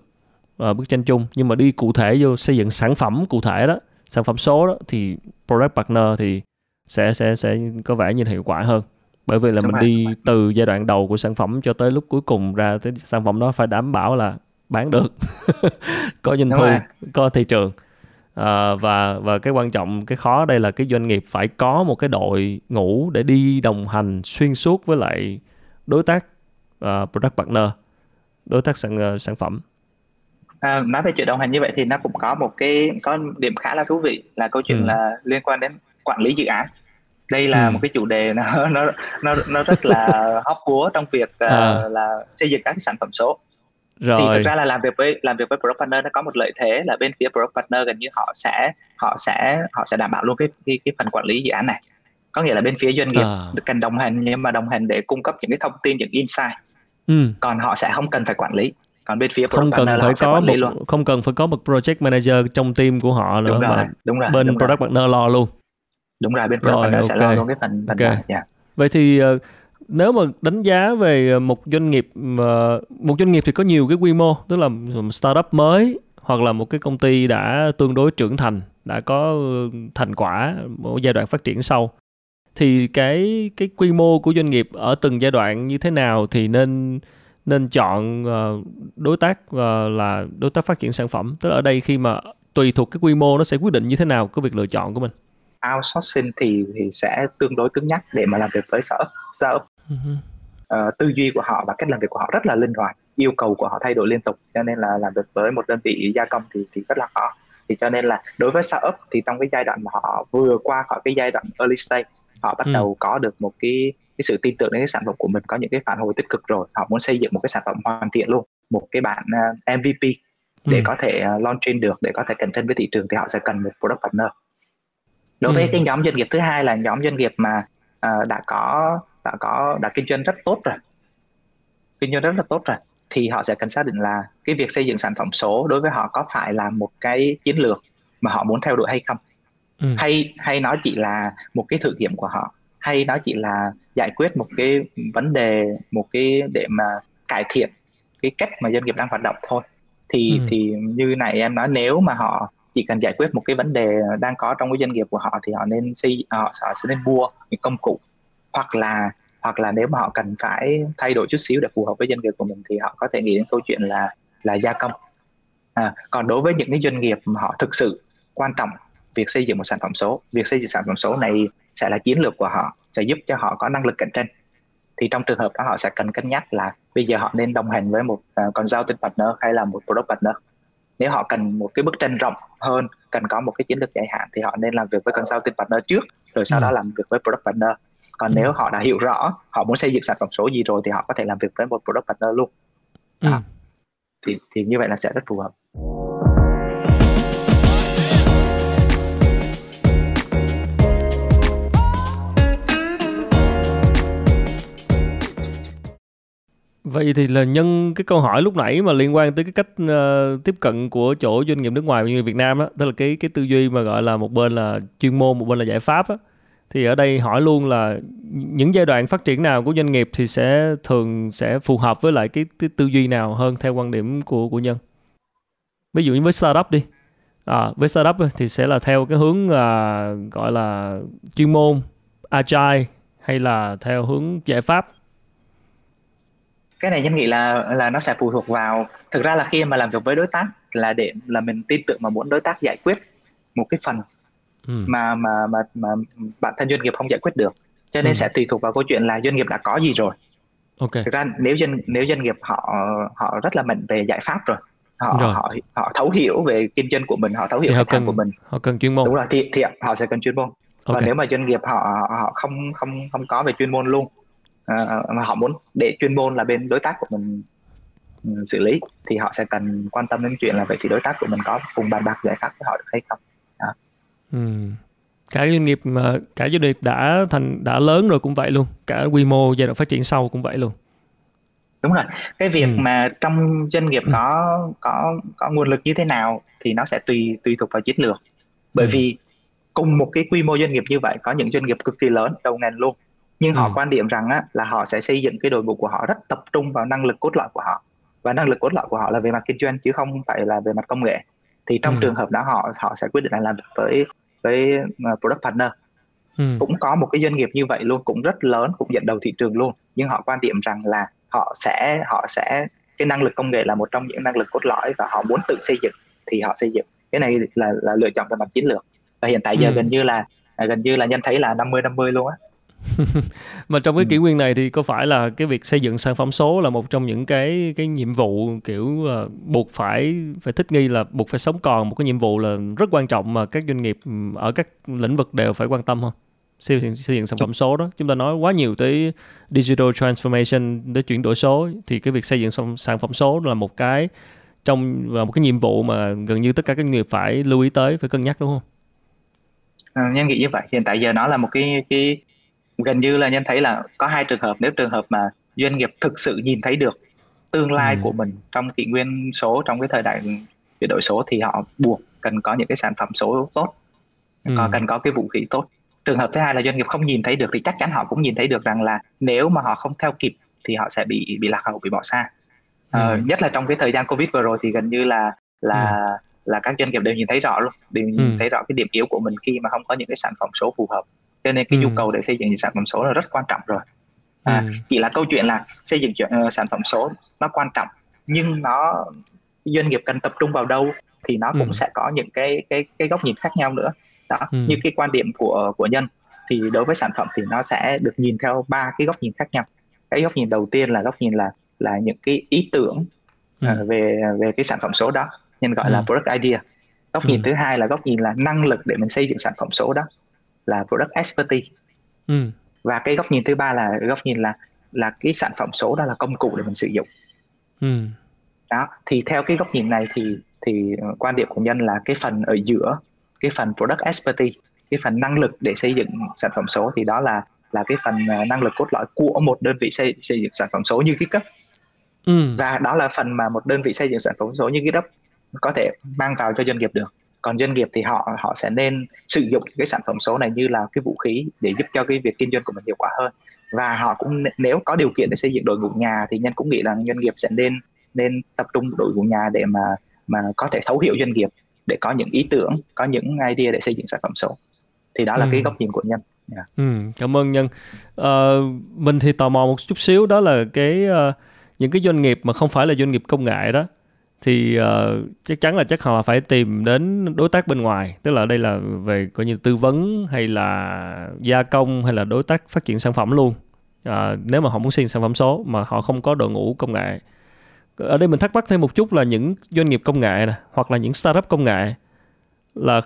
uh, bức tranh chung nhưng mà đi cụ thể vô xây dựng sản phẩm cụ thể đó sản phẩm số đó thì product partner thì sẽ sẽ sẽ có vẻ như hiệu quả hơn bởi vì là Đúng mình rồi. đi từ giai đoạn đầu của sản phẩm cho tới lúc cuối cùng ra tới sản phẩm đó phải đảm bảo là bán được <laughs> có doanh thu có thị trường à, và và cái quan trọng cái khó đây là cái doanh nghiệp phải có một cái đội ngũ để đi đồng hành xuyên suốt với lại đối tác uh, product partner đối tác sản uh, sản phẩm à, nói về chuyện đồng hành như vậy thì nó cũng có một cái có điểm khá là thú vị là câu chuyện ừ. là liên quan đến quản lý dự án đây là ừ. một cái chủ đề nó nó nó nó rất là hot búa trong việc uh, à. là xây dựng các sản phẩm số rồi. thì thực ra là làm việc với làm việc với product partner nó có một lợi thế là bên phía product partner gần như họ sẽ họ sẽ họ sẽ đảm bảo luôn cái cái, cái phần quản lý dự án này có nghĩa là bên phía doanh nghiệp à. cần đồng hành nhưng mà đồng hành để cung cấp những cái thông tin những insight ừ. còn họ sẽ không cần phải quản lý còn bên phía không cần phải có một luôn. không cần phải có một project manager trong team của họ nữa đúng rồi, mà đúng rồi, bên đúng product rồi. partner lo luôn đúng rồi bên product rồi, partner okay. sẽ lo luôn cái phần phần okay. đó yeah. Dạ. vậy thì uh, nếu mà đánh giá về một doanh nghiệp mà một doanh nghiệp thì có nhiều cái quy mô, tức là một startup mới hoặc là một cái công ty đã tương đối trưởng thành, đã có ờ, thành quả một giai đoạn phát triển sau. Thì cái cái quy mô của doanh nghiệp ở từng giai đoạn như thế nào thì nên nên chọn ờ, đối tác là đối tác phát triển sản phẩm. Tức là ở đây khi mà tùy thuộc cái quy mô nó sẽ quyết định như thế nào cái việc lựa chọn của mình. Outsourcing thì thì sẽ tương đối cứng nhắc để mà làm việc với startup startup uh-huh. uh, tư duy của họ và cách làm việc của họ rất là linh hoạt yêu cầu của họ thay đổi liên tục cho nên là làm việc với một đơn vị gia công thì thì rất là khó thì cho nên là đối với startup thì trong cái giai đoạn mà họ vừa qua khỏi cái giai đoạn early stage họ bắt ừ. đầu có được một cái cái sự tin tưởng đến cái sản phẩm của mình có những cái phản hồi tích cực rồi họ muốn xây dựng một cái sản phẩm hoàn thiện luôn một cái bản uh, à, MVP để ừ. có thể uh, launching được để có thể cạnh tranh với thị trường thì họ sẽ cần một product partner đối ừ. với cái nhóm doanh nghiệp thứ hai là nhóm doanh nghiệp mà uh, đã có đã có đã kinh doanh rất tốt rồi. Kinh doanh rất là tốt rồi. Thì họ sẽ cần xác định là cái việc xây dựng sản phẩm số đối với họ có phải là một cái chiến lược mà họ muốn theo đuổi hay không? Ừ. hay hay nó chỉ là một cái thử nghiệm của họ? Hay nó chỉ là giải quyết một cái vấn đề một cái để mà cải thiện cái cách mà doanh nghiệp đang hoạt động thôi? Thì ừ. thì như này em nói nếu mà họ chỉ cần giải quyết một cái vấn đề đang có trong cái doanh nghiệp của họ thì họ nên xây họ, họ sẽ nên mua những công cụ hoặc là hoặc là nếu mà họ cần phải thay đổi chút xíu để phù hợp với doanh nghiệp của mình thì họ có thể nghĩ đến câu chuyện là là gia công. À, còn đối với những cái doanh nghiệp mà họ thực sự quan trọng việc xây dựng một sản phẩm số việc xây dựng sản phẩm số này sẽ là chiến lược của họ sẽ giúp cho họ có năng lực cạnh tranh. Thì trong trường hợp đó họ sẽ cần cân nhắc là bây giờ họ nên đồng hành với một uh, consulting partner hay là một product partner. Nếu họ cần một cái bức tranh rộng hơn cần có một cái chiến lược dài hạn thì họ nên làm việc với consulting partner trước rồi sau ừ. đó làm việc với product partner còn ừ. nếu họ đã hiểu rõ họ muốn xây dựng sản phẩm số gì rồi thì họ có thể làm việc với một product partner luôn ừ. thì thì như vậy là sẽ rất phù hợp Vậy thì là nhân cái câu hỏi lúc nãy mà liên quan tới cái cách uh, tiếp cận của chỗ doanh nghiệp nước ngoài như Việt Nam đó, tức là cái cái tư duy mà gọi là một bên là chuyên môn, một bên là giải pháp á. Thì ở đây hỏi luôn là những giai đoạn phát triển nào của doanh nghiệp thì sẽ thường sẽ phù hợp với lại cái, cái tư duy nào hơn theo quan điểm của của nhân. Ví dụ như với startup đi. À, với startup thì sẽ là theo cái hướng là gọi là chuyên môn, agile hay là theo hướng giải pháp cái này em nghĩ là là nó sẽ phụ thuộc vào thực ra là khi mà làm việc với đối tác là để là mình tin tưởng mà muốn đối tác giải quyết một cái phần ừ. mà mà mà mà bản thân doanh nghiệp không giải quyết được cho nên ừ. sẽ tùy thuộc vào câu chuyện là doanh nghiệp đã có gì rồi okay. thực ra nếu doanh nếu doanh nghiệp họ họ rất là mạnh về giải pháp rồi họ rồi. họ họ thấu hiểu về kinh doanh của mình họ thấu hiểu họ cần của mình họ cần chuyên môn đúng rồi thì, thì họ sẽ cần chuyên môn okay. và nếu mà doanh nghiệp họ họ không không không có về chuyên môn luôn uh, mà họ muốn để chuyên môn là bên đối tác của mình um, xử lý thì họ sẽ cần quan tâm đến chuyện là vậy thì đối tác của mình có cùng bàn bạc giải pháp với họ được hay không. Ừ. cả doanh nghiệp mà cả doanh nghiệp đã thành đã lớn rồi cũng vậy luôn cả quy mô giai đoạn phát triển sau cũng vậy luôn đúng rồi cái việc ừ. mà trong doanh nghiệp ừ. có có có nguồn lực như thế nào thì nó sẽ tùy tùy thuộc vào chiến lược bởi ừ. vì cùng một cái quy mô doanh nghiệp như vậy có những doanh nghiệp cực kỳ lớn đầu ngành luôn nhưng họ ừ. quan điểm rằng á, là họ sẽ xây dựng cái đội ngũ của họ rất tập trung vào năng lực cốt lõi của họ và năng lực cốt lõi của họ là về mặt kinh doanh chứ không phải là về mặt công nghệ thì trong ừ. trường hợp đó họ họ sẽ quyết định là làm việc với với uh, product partner. Ừ. cũng có một cái doanh nghiệp như vậy luôn cũng rất lớn cũng dẫn đầu thị trường luôn. Nhưng họ quan điểm rằng là họ sẽ họ sẽ cái năng lực công nghệ là một trong những năng lực cốt lõi và họ muốn tự xây dựng thì họ xây dựng. Cái này là là lựa chọn về mặt chiến lược. Và hiện tại giờ ừ. gần như là gần như là nhân thấy là 50 50 luôn á <laughs> mà trong cái kỷ nguyên này thì có phải là cái việc xây dựng sản phẩm số là một trong những cái cái nhiệm vụ kiểu uh, buộc phải phải thích nghi là buộc phải sống còn một cái nhiệm vụ là rất quan trọng mà các doanh nghiệp ở các lĩnh vực đều phải quan tâm không? xây dựng xây dựng sản phẩm số đó chúng ta nói quá nhiều tới digital transformation để chuyển đổi số thì cái việc xây dựng sản phẩm số là một cái trong là một cái nhiệm vụ mà gần như tất cả các doanh nghiệp phải lưu ý tới phải cân nhắc đúng không? À, nhân nghĩ như vậy hiện tại giờ nó là một cái cái gần như là nhân thấy là có hai trường hợp nếu trường hợp mà doanh nghiệp thực sự nhìn thấy được tương lai ừ. của mình trong kỷ nguyên số trong cái thời đại chuyển đổi số thì họ buộc cần có những cái sản phẩm số tốt ừ. có cần có cái vũ khí tốt trường hợp thứ hai là doanh nghiệp không nhìn thấy được thì chắc chắn họ cũng nhìn thấy được rằng là nếu mà họ không theo kịp thì họ sẽ bị bị lạc hậu bị bỏ xa ừ. ờ, nhất là trong cái thời gian covid vừa rồi thì gần như là là ừ. là các doanh nghiệp đều nhìn thấy rõ luôn đều nhìn ừ. thấy rõ cái điểm yếu của mình khi mà không có những cái sản phẩm số phù hợp cho nên cái ừ. nhu cầu để xây dựng sản phẩm số là rất quan trọng rồi à, ừ. chỉ là câu chuyện là xây dựng uh, sản phẩm số nó quan trọng nhưng nó doanh nghiệp cần tập trung vào đâu thì nó cũng ừ. sẽ có những cái cái cái góc nhìn khác nhau nữa đó ừ. như cái quan điểm của của nhân thì đối với sản phẩm thì nó sẽ được nhìn theo ba cái góc nhìn khác nhau cái góc nhìn đầu tiên là góc nhìn là là những cái ý tưởng ừ. uh, về về cái sản phẩm số đó nhân gọi ừ. là product idea góc ừ. nhìn thứ hai là góc nhìn là năng lực để mình xây dựng sản phẩm số đó là product expertise ừ. và cái góc nhìn thứ ba là góc nhìn là là cái sản phẩm số đó là công cụ để mình sử dụng ừ. đó thì theo cái góc nhìn này thì thì quan điểm của nhân là cái phần ở giữa cái phần product expertise cái phần năng lực để xây dựng sản phẩm số thì đó là là cái phần à, năng lực cốt lõi của một đơn vị xây xây dựng sản phẩm số như cấp ừ. và đó là phần mà một đơn vị xây dựng sản phẩm số như cấp có thể mang vào cho doanh nghiệp được còn doanh nghiệp thì họ họ sẽ nên sử dụng cái sản phẩm số này như là cái vũ khí để giúp cho cái việc kinh doanh của mình hiệu quả hơn và họ cũng nếu có điều kiện để xây dựng đội ngũ nhà thì nhân cũng nghĩ là doanh nghiệp sẽ nên nên tập trung đội ngũ nhà để mà mà có thể thấu hiểu doanh nghiệp để có những ý tưởng có những idea để xây dựng sản phẩm số thì đó là ừ. cái góc nhìn của nhân yeah. ừ, cảm ơn nhân uh, mình thì tò mò một chút xíu đó là cái uh, những cái doanh nghiệp mà không phải là doanh nghiệp công nghệ đó thì uh, chắc chắn là chắc họ phải tìm đến đối tác bên ngoài. Tức là đây là về coi như tư vấn hay là gia công hay là đối tác phát triển sản phẩm luôn. Uh, nếu mà họ muốn xin sản phẩm số mà họ không có đội ngũ công nghệ. Ở đây mình thắc mắc thêm một chút là những doanh nghiệp công nghệ này hoặc là những startup công nghệ là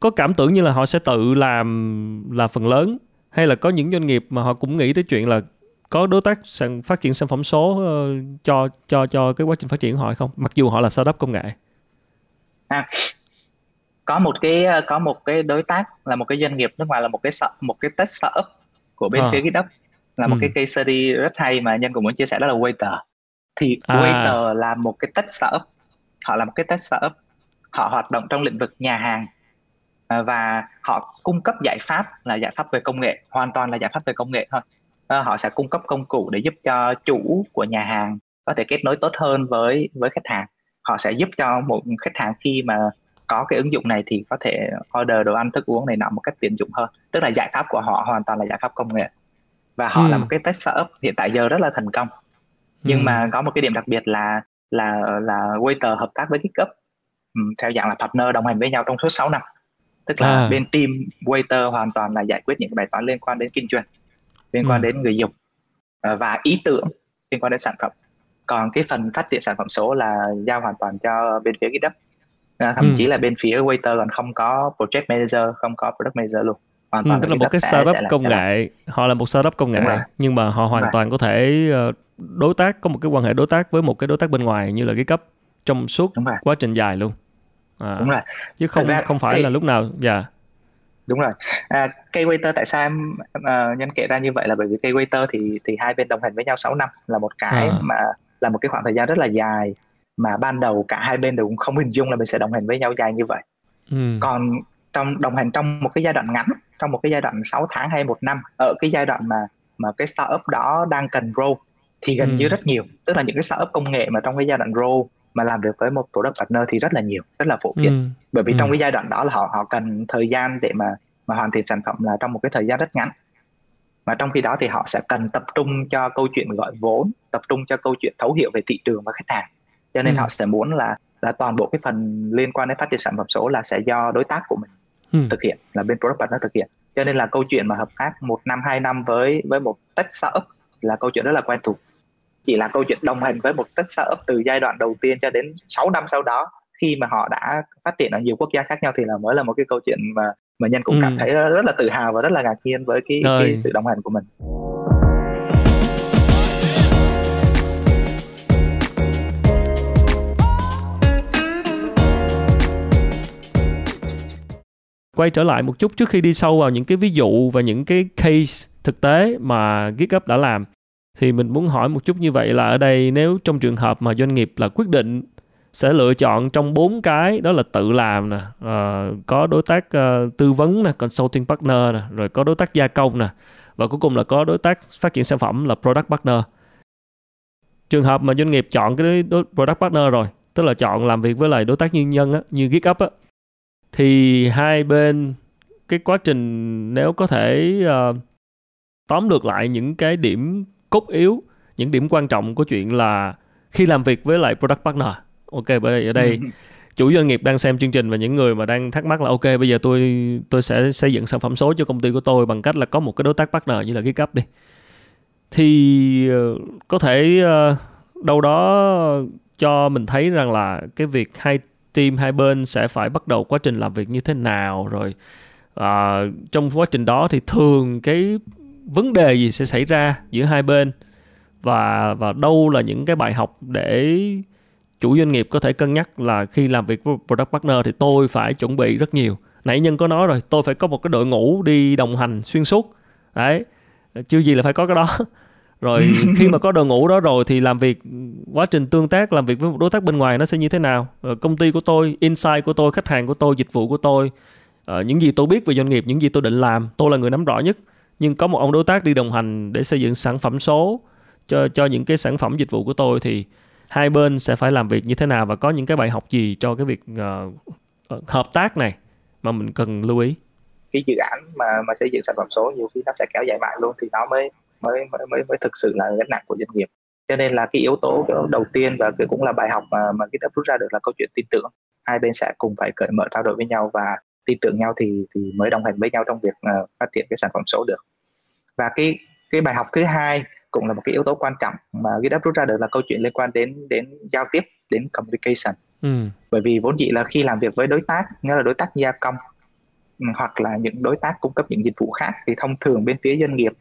có cảm tưởng như là họ sẽ tự làm là phần lớn hay là có những doanh nghiệp mà họ cũng nghĩ tới chuyện là có đối tác sản phát triển sản phẩm số uh, cho cho cho cái quá trình phát triển của họ hay không? Mặc dù họ là startup công nghệ. À, có một cái ờ, có một cái đối tác là một cái doanh nghiệp nước ngoài là một cái một cái test startup của bên à. phía GitHub là một ừ. cái case study rất hay mà nhân cũng muốn chia sẻ đó là Waiter. Thì à. Waiter là một cái tech startup. Họ là một cái tech startup. Họ hoạt động trong lĩnh vực nhà hàng. À, và họ cung cấp giải pháp là giải pháp về công nghệ hoàn toàn là giải pháp về công nghệ thôi à, họ sẽ cung cấp công cụ để giúp cho chủ của nhà hàng có thể kết nối tốt hơn với với khách hàng họ sẽ giúp cho một khách hàng khi mà có cái ứng dụng này thì có thể order đồ ăn thức uống này nọ một cách tiện dụng hơn tức là giải pháp của họ hoàn toàn là giải pháp công nghệ và họ ừ. là một cái tech startup hiện tại giờ rất là thành công nhưng ừ. mà có một cái điểm đặc biệt là là là waiter hợp tác với GitHub um, theo dạng là partner đồng hành với nhau trong suốt 6 năm tức là à. bên team waiter hoàn toàn là giải quyết những bài toán liên quan đến kinh doanh liên quan ừ. đến người dùng uh, và ý tưởng liên quan đến sản phẩm. Còn cái phần phát triển sản phẩm số là giao hoàn toàn cho bên phía GitHub. Uh, thậm ừ. chí là bên phía waiter còn không có project manager không có product manager luôn. Hoàn toàn ừ, tức là một cái startup công nghệ. Họ là một startup công nghệ nhưng mà họ hoàn toàn có thể uh, đối tác có một cái quan hệ đối tác với một cái đối tác bên ngoài như là cái cấp trong suốt quá trình dài luôn. À, đúng rồi. Chứ không ra, không phải cái... là lúc nào dạ. yeah. Đúng rồi à, cây waiter tại sao em uh, nhân kể ra như vậy là bởi vì cây waiter thì thì hai bên đồng hành với nhau 6 năm là một cái à. mà là một cái khoảng thời gian rất là dài mà ban đầu cả hai bên đều cũng không hình dung là mình sẽ đồng hành với nhau dài như vậy ừ. còn trong đồng hành trong một cái giai đoạn ngắn trong một cái giai đoạn 6 tháng hay một năm ở cái giai đoạn mà mà cái startup đó đang cần grow thì gần ừ. như rất nhiều tức là những cái startup công nghệ mà trong cái giai đoạn grow mà làm việc với một product partner thì rất là nhiều rất là phổ biến ừ. Bởi vì ừ. trong cái giai đoạn đó là họ họ cần thời gian để mà mà hoàn thiện sản phẩm là trong một cái thời gian rất ngắn mà trong khi đó thì họ sẽ cần tập trung cho câu chuyện gọi vốn tập trung cho câu chuyện thấu hiểu về thị trường và khách hàng cho nên ừ. họ sẽ muốn là là toàn bộ cái phần liên quan đến phát triển sản phẩm số là sẽ do đối tác của mình ừ. thực hiện là bên product partner thực hiện cho nên là câu chuyện mà hợp tác một năm hai năm với với một tech startup là câu chuyện rất là quen thuộc chỉ là câu chuyện đồng hành với một tech startup từ giai đoạn đầu tiên cho đến 6 năm sau đó khi mà họ đã phát triển ở nhiều quốc gia khác nhau thì là mới là một cái câu chuyện mà mà nhân cũng ừ. cảm thấy rất là tự hào và rất là ngạc nhiên với cái, cái sự đồng hành của mình. quay trở lại một chút trước khi đi sâu vào những cái ví dụ và những cái case thực tế mà GitHub đã làm thì mình muốn hỏi một chút như vậy là ở đây nếu trong trường hợp mà doanh nghiệp là quyết định sẽ lựa chọn trong bốn cái đó là tự làm nè uh, có đối tác uh, tư vấn nè consulting partner nè rồi có đối tác gia công nè và cuối cùng là có đối tác phát triển sản phẩm là product partner. Trường hợp mà doanh nghiệp chọn cái đối product partner rồi tức là chọn làm việc với lại đối tác nhân nhân á, như GitHub á, thì hai bên cái quá trình nếu có thể uh, tóm được lại những cái điểm cốt yếu những điểm quan trọng của chuyện là khi làm việc với lại product partner ok bởi đây ở đây <laughs> chủ doanh nghiệp đang xem chương trình và những người mà đang thắc mắc là ok bây giờ tôi tôi sẽ xây dựng sản phẩm số cho công ty của tôi bằng cách là có một cái đối tác partner như là cái cấp đi. Thì uh, có thể uh, đâu đó cho mình thấy rằng là cái việc hai team hai bên sẽ phải bắt đầu quá trình làm việc như thế nào rồi uh, trong quá trình đó thì thường cái vấn đề gì sẽ xảy ra giữa hai bên và và đâu là những cái bài học để chủ doanh nghiệp có thể cân nhắc là khi làm việc với product partner thì tôi phải chuẩn bị rất nhiều. Nãy nhân có nói rồi tôi phải có một cái đội ngũ đi đồng hành xuyên suốt. Đấy chưa gì là phải có cái đó. <laughs> Rồi <laughs> khi mà có đội ngũ đó rồi thì làm việc quá trình tương tác làm việc với một đối tác bên ngoài nó sẽ như thế nào? Rồi công ty của tôi insight của tôi khách hàng của tôi dịch vụ của tôi uh, những gì tôi biết về doanh nghiệp những gì tôi định làm tôi là người nắm rõ nhất. Nhưng có một ông đối tác đi đồng hành để xây dựng sản phẩm số cho cho những cái sản phẩm dịch vụ của tôi thì hai bên sẽ phải làm việc như thế nào và có những cái bài học gì cho cái việc uh, hợp tác này mà mình cần lưu ý? Cái dự án mà mà xây dựng sản phẩm số nhiều khi nó sẽ kéo dài mãi luôn thì nó mới mới mới mới, mới thực sự là gánh nặng của doanh nghiệp. Cho nên là cái yếu tố đầu tiên và cái cũng là bài học mà mà GitHub rút ra được là câu chuyện tin tưởng. Hai bên sẽ cùng phải cởi mở trao đổi với nhau và tin tưởng nhau thì thì mới đồng hành với nhau trong việc uh, phát triển cái sản phẩm số được. Và cái cái bài học thứ hai cũng là một cái yếu tố quan trọng mà GitHub rút ra được là câu chuyện liên quan đến đến giao tiếp đến communication ừ. bởi vì vốn dĩ là khi làm việc với đối tác nghĩa là đối tác gia công ừ, hoặc là những đối tác cung cấp những dịch vụ khác thì thông thường bên phía doanh nghiệp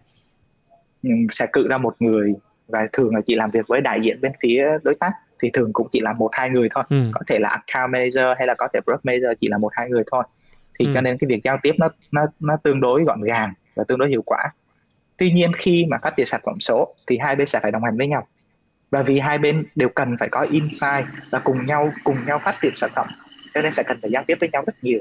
ừ, sẽ cự ra một người và thường là chỉ làm việc với đại diện bên phía đối tác thì thường cũng chỉ là một hai người thôi ừ. có thể là account manager hay là có thể product manager chỉ là một hai người thôi thì ừ. cho nên cái việc giao tiếp nó nó nó tương đối gọn gàng và tương đối hiệu quả tuy nhiên khi mà phát triển sản phẩm số thì hai bên sẽ phải đồng hành với nhau. Và vì hai bên đều cần phải có insight và cùng nhau cùng nhau phát triển sản phẩm cho nên sẽ cần phải giao tiếp với nhau rất nhiều.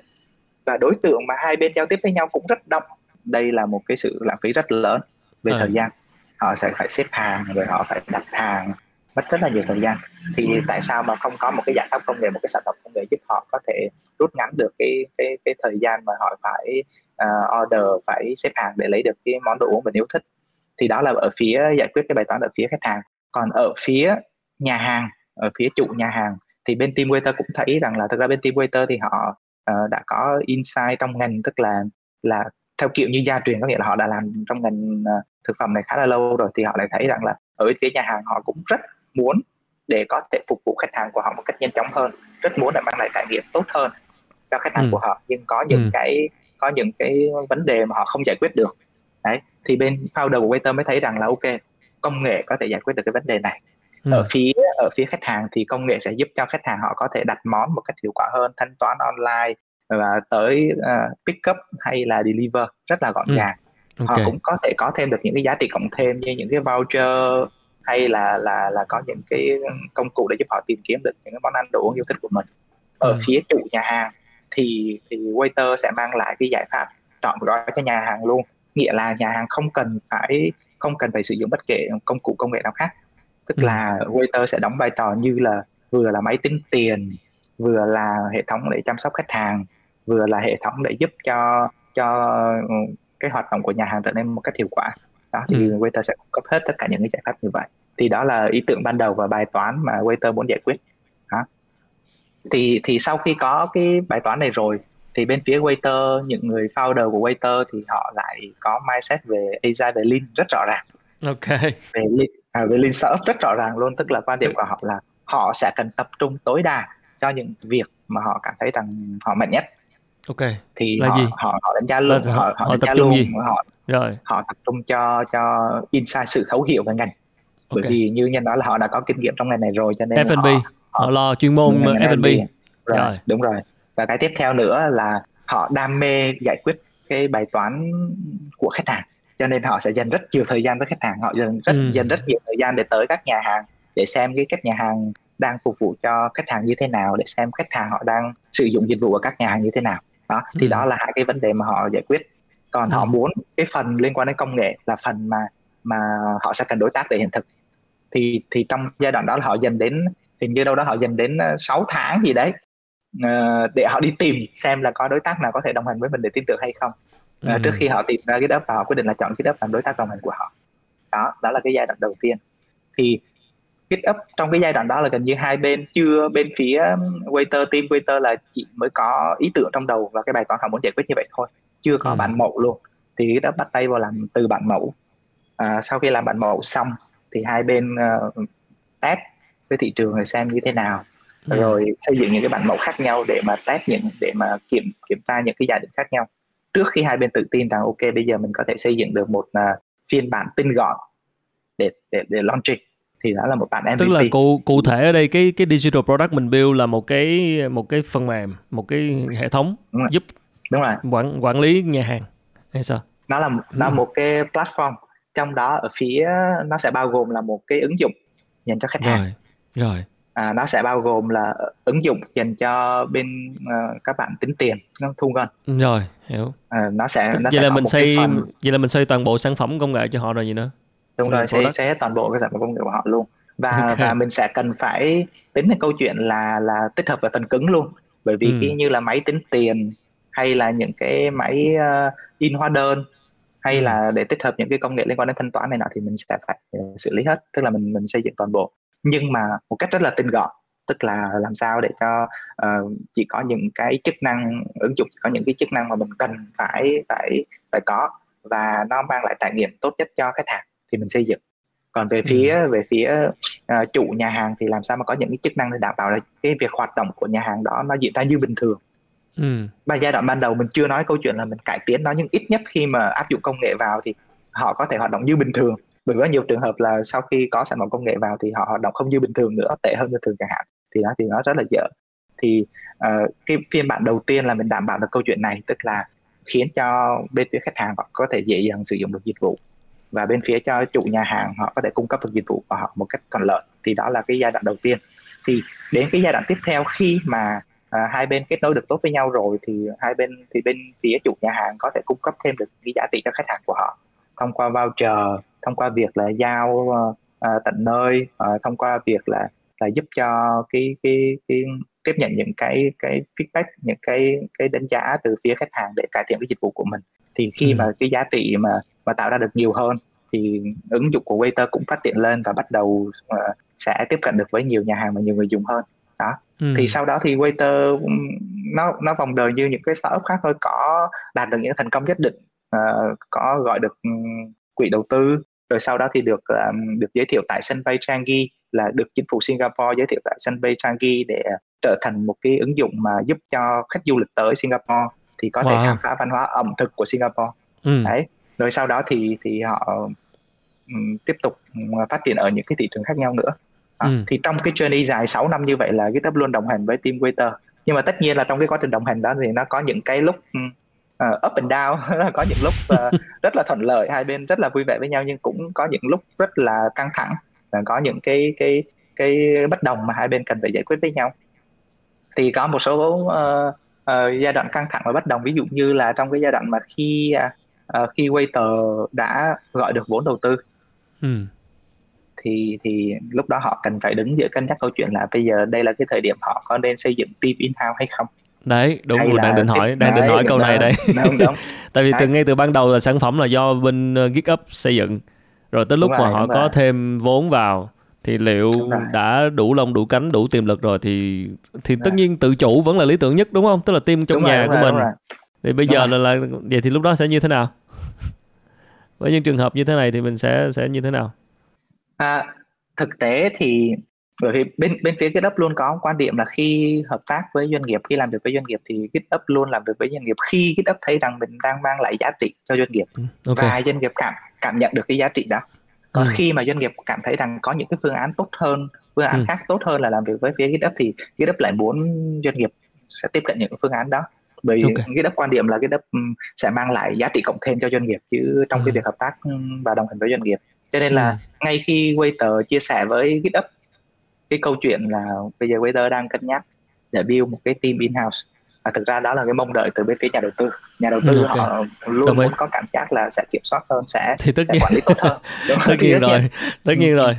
Và đối tượng mà hai bên giao tiếp với nhau cũng rất đông. Đây là một cái sự lãng phí rất lớn về à. thời gian. Họ sẽ phải xếp hàng rồi họ phải đặt hàng mất rất là nhiều thời gian. Thì tại sao mà không có một cái giải pháp công nghệ một cái sản phẩm công nghệ giúp họ có thể rút ngắn được cái cái cái thời gian mà họ phải uh, order phải xếp hàng để lấy được cái món đồ uống mình yêu thích thì đó là ở phía giải quyết cái bài toán ở phía khách hàng còn ở phía nhà hàng ở phía chủ nhà hàng thì bên team waiter cũng thấy rằng là thực ra bên team waiter thì họ uh, đã có insight trong ngành tức là là theo kiểu như gia truyền có nghĩa là họ đã làm trong ngành uh, thực phẩm này khá là lâu rồi thì họ lại thấy rằng là ở phía nhà hàng họ cũng rất muốn để có thể phục vụ khách hàng của họ một cách nhanh chóng hơn rất muốn để mang lại trải nghiệm tốt hơn cho khách hàng ừ. của họ nhưng có những ừ. cái có những cái vấn đề mà họ không giải quyết được đấy thì bên founder của waiter mới thấy rằng là ok công nghệ có thể giải quyết được cái vấn đề này ừ. ở phía ở phía khách hàng thì công nghệ sẽ giúp cho khách hàng họ có thể đặt món một cách hiệu quả hơn thanh toán online và tới uh, pick up hay là deliver rất là gọn ừ. gàng okay. họ cũng có thể có thêm được những cái giá trị cộng thêm như những cái voucher hay là là là có những cái công cụ để giúp họ tìm kiếm được những cái món ăn đồ uống yêu thích của mình ở ừ. phía chủ nhà hàng thì thì waiter sẽ mang lại cái giải pháp trọn gói cho nhà hàng luôn nghĩa là nhà hàng không cần phải không cần phải sử dụng bất kể công cụ công nghệ nào khác tức ừ. là waiter sẽ đóng vai trò như là vừa là máy tính tiền vừa là hệ thống để chăm sóc khách hàng vừa là hệ thống để giúp cho cho cái hoạt động của nhà hàng trở nên một cách hiệu quả đó thì ừ. waiter sẽ cung cấp hết tất cả những cái giải pháp như vậy thì đó là ý tưởng ban đầu và bài toán mà waiter muốn giải quyết. Thì thì sau khi có cái bài toán này rồi thì bên phía waiter những người founder của waiter thì họ lại có mindset về agile về lean rất rõ ràng. Ok. Về lean à, về lean startup rất rõ ràng luôn tức là quan điểm của họ là họ sẽ cần tập trung tối đa cho những việc mà họ cảm thấy rằng họ mạnh nhất. Ok. Thì là họ, gì? họ họ đánh giá luôn họ, họ, họ tập trung luôn, gì? họ rồi. họ tập trung cho cho insight sự thấu hiểu về ngành. Bởi okay. vì như nhân nói là họ đã có kinh nghiệm trong ngành này rồi cho nên F&B họ, họ, lo chuyên môn F&B rồi, rồi đúng rồi. Và cái tiếp theo nữa là họ đam mê giải quyết cái bài toán của khách hàng cho nên họ sẽ dành rất nhiều thời gian với khách hàng. Họ dành rất ừ. dành rất nhiều thời gian để tới các nhà hàng để xem cái cách nhà hàng đang phục vụ cho khách hàng như thế nào để xem khách hàng họ đang sử dụng dịch vụ ở các nhà hàng như thế nào. Đó thì ừ. đó là hai cái vấn đề mà họ giải quyết. Còn ừ. họ muốn cái phần liên quan đến công nghệ là phần mà mà họ sẽ cần đối tác để hiện thực. Thì thì trong giai đoạn đó là họ dành đến hình như đâu đó họ dành đến 6 ờ, tháng gì đấy uh, để họ đi tìm xem là có đối tác nào có thể đồng hành với mình để tin tưởng hay không. Uh, ừ. trước khi họ tìm ra cái đất và họ quyết định là chọn cái đất làm đối tác đồng hành của họ. Đó đó là cái giai đoạn đầu tiên. Thì GitHub trong cái giai đoạn đó là gần như hai bên chưa bên phía waiter team waiter là chỉ mới có ý tưởng trong đầu và cái bài toán họ muốn giải quyết như vậy thôi chưa có ừ. bản mẫu luôn. Thì GitHub bắt tay vào làm từ bản mẫu. À, sau khi làm bản mẫu xong thì hai bên uh, test với thị trường để xem như thế nào ừ. rồi xây dựng những cái bản mẫu khác nhau để mà test những để mà kiểm kiểm tra những cái giả định khác nhau trước khi hai bên tự tin rằng ok bây giờ mình có thể xây dựng được một uh, phiên bản tinh gọn để để để launching thì đó là một bản MVP. Tức là cụ cụ thể ở đây cái cái digital product mình build là một cái một cái phần mềm, một cái hệ thống Đúng giúp Đúng rồi. quản quản lý nhà hàng hay sao? Nó là nó là một cái platform trong đó ở phía nó sẽ bao gồm là một cái ứng dụng dành cho khách hàng. Rồi. À, nó sẽ bao gồm là ứng dụng dành cho bên uh, các bạn tính tiền thu ngân rồi hiểu à, nó sẽ nó vậy sẽ là mình xây phần... vậy là mình xây toàn bộ sản phẩm công nghệ cho họ rồi gì nữa đúng rồi sẽ sẽ toàn bộ cái sản phẩm công nghệ của họ luôn và <laughs> okay. và mình sẽ cần phải tính đến câu chuyện là là tích hợp về phần cứng luôn bởi vì ừ. cái như là máy tính tiền hay là những cái máy uh, in hóa đơn hay ừ. là để tích hợp những cái công nghệ liên quan đến thanh toán này nọ thì mình sẽ phải uh, xử lý hết tức là mình mình xây dựng toàn bộ nhưng mà một cách rất là tinh gọn tức là làm sao để cho uh, chỉ có những cái chức năng ứng dụng có những cái chức năng mà mình cần phải phải phải có và nó mang lại trải nghiệm tốt nhất cho khách hàng thì mình xây dựng còn về phía ừ. về phía uh, chủ nhà hàng thì làm sao mà có những cái chức năng để đảm bảo là cái việc hoạt động của nhà hàng đó nó diễn ra như bình thường ừ. và giai đoạn ban đầu mình chưa nói câu chuyện là mình cải tiến nó nhưng ít nhất khi mà áp dụng công nghệ vào thì họ có thể hoạt động như bình thường bởi có nhiều trường hợp là sau khi có sản phẩm công nghệ vào thì họ hoạt động không như bình thường nữa tệ hơn bình thường chẳng hạn thì nó thì nó rất là dở. Thì uh, cái phiên bản đầu tiên là mình đảm bảo được câu chuyện này tức là khiến cho bên phía khách hàng họ có thể dễ dàng sử dụng được dịch vụ và bên phía cho chủ nhà hàng họ có thể cung cấp được dịch vụ của họ một cách thuận lợi. Thì đó là cái giai đoạn đầu tiên. Thì đến cái giai đoạn tiếp theo khi mà à, hai bên kết nối được tốt với nhau rồi thì hai bên thì bên phía chủ nhà hàng có thể cung cấp thêm được cái giá trị cho khách hàng của họ thông qua voucher thông qua việc là giao uh, tận nơi uh, thông qua việc là là giúp cho cái cái cái tiếp nhận những cái cái feedback những cái cái đánh giá từ phía khách hàng để cải thiện cái dịch vụ của mình thì khi ừ. mà cái giá trị mà mà tạo ra được nhiều hơn thì ứng dụng của waiter cũng phát triển lên và bắt đầu uh, sẽ tiếp cận được với nhiều nhà hàng và nhiều người dùng hơn đó ừ. thì sau đó thì waiter nó nó vòng đời như những cái startup khác thôi có đạt được những thành công nhất định uh, có gọi được quỹ đầu tư rồi sau đó thì được um, được giới thiệu tại sân bay Changi là được chính phủ Singapore giới thiệu tại sân bay Changi để trở thành một cái ứng dụng mà giúp cho khách du lịch tới Singapore thì có wow. thể khám phá văn hóa ẩm thực của Singapore ừ. đấy rồi sau đó thì thì họ um, tiếp tục phát triển ở những cái thị trường khác nhau nữa à, ừ. thì trong cái journey dài 6 năm như vậy là GitHub luôn đồng hành với team waiter nhưng mà tất nhiên là trong cái quá trình đồng hành đó thì nó có những cái lúc uh, up and down. <laughs> Có những lúc uh, <laughs> rất là thuận lợi hai bên rất là vui vẻ với nhau nhưng cũng có những lúc rất là căng thẳng. Và có những cái cái cái bất đồng mà hai bên cần phải giải quyết với nhau. Thì có một số uh, uh, giai đoạn căng thẳng và bất đồng. Ví dụ như là trong cái giai đoạn mà khi uh, khi waiter đã gọi được vốn đầu tư. Ừ. thì thì lúc đó họ cần phải đứng giữa cân nhắc câu chuyện là bây giờ đây là cái thời điểm họ có nên xây dựng team in house hay không đấy đúng rồi đang định hỏi đang định hỏi câu đó, này đây. <laughs> Đúng, đúng. <laughs> tại vì từ ngay từ ban đầu là sản phẩm là do bên uh, GitHub xây dựng. Rồi tới lúc đúng mà rồi, họ có rồi. thêm vốn vào thì liệu đã đủ lông đủ cánh đủ tiềm lực rồi thì thì tất nhiên tự chủ vẫn là lý tưởng nhất đúng không? Tức là team trong đúng nhà rồi, của rồi, mình. thì bây đúng giờ rồi. là là vậy thì lúc đó sẽ như thế nào? <laughs> Với những trường hợp như thế này thì mình sẽ sẽ như thế nào? À, thực tế thì bởi vì bên bên phía GitHub luôn có quan điểm là khi hợp tác với doanh nghiệp khi làm việc với doanh nghiệp thì GitHub luôn làm việc với doanh nghiệp khi GitHub thấy rằng mình đang mang lại giá trị cho doanh nghiệp ừ, okay. và doanh nghiệp cảm cảm nhận được cái giá trị đó còn ừ. khi mà doanh nghiệp cảm thấy rằng có những cái phương án tốt hơn phương án ừ. khác tốt hơn là làm việc với phía GitHub thì GitHub lại muốn doanh nghiệp sẽ tiếp cận những phương án đó bởi okay. GitHub quan điểm là GitHub sẽ mang lại giá trị cộng thêm cho doanh nghiệp chứ trong ừ. cái việc hợp tác và đồng hành với doanh nghiệp cho nên là ừ. ngay khi Waiter chia sẻ với GitHub cái câu chuyện là bây giờ Waiter đang cân nhắc để build một cái team in-house và thực ra đó là cái mong đợi từ bên phía nhà đầu tư nhà đầu tư ừ, okay. họ luôn Đồng muốn có cảm giác là sẽ kiểm soát hơn sẽ, thì tất sẽ nhiên. quản lý tốt hơn <laughs> tất nhiên rồi tất nhiên rồi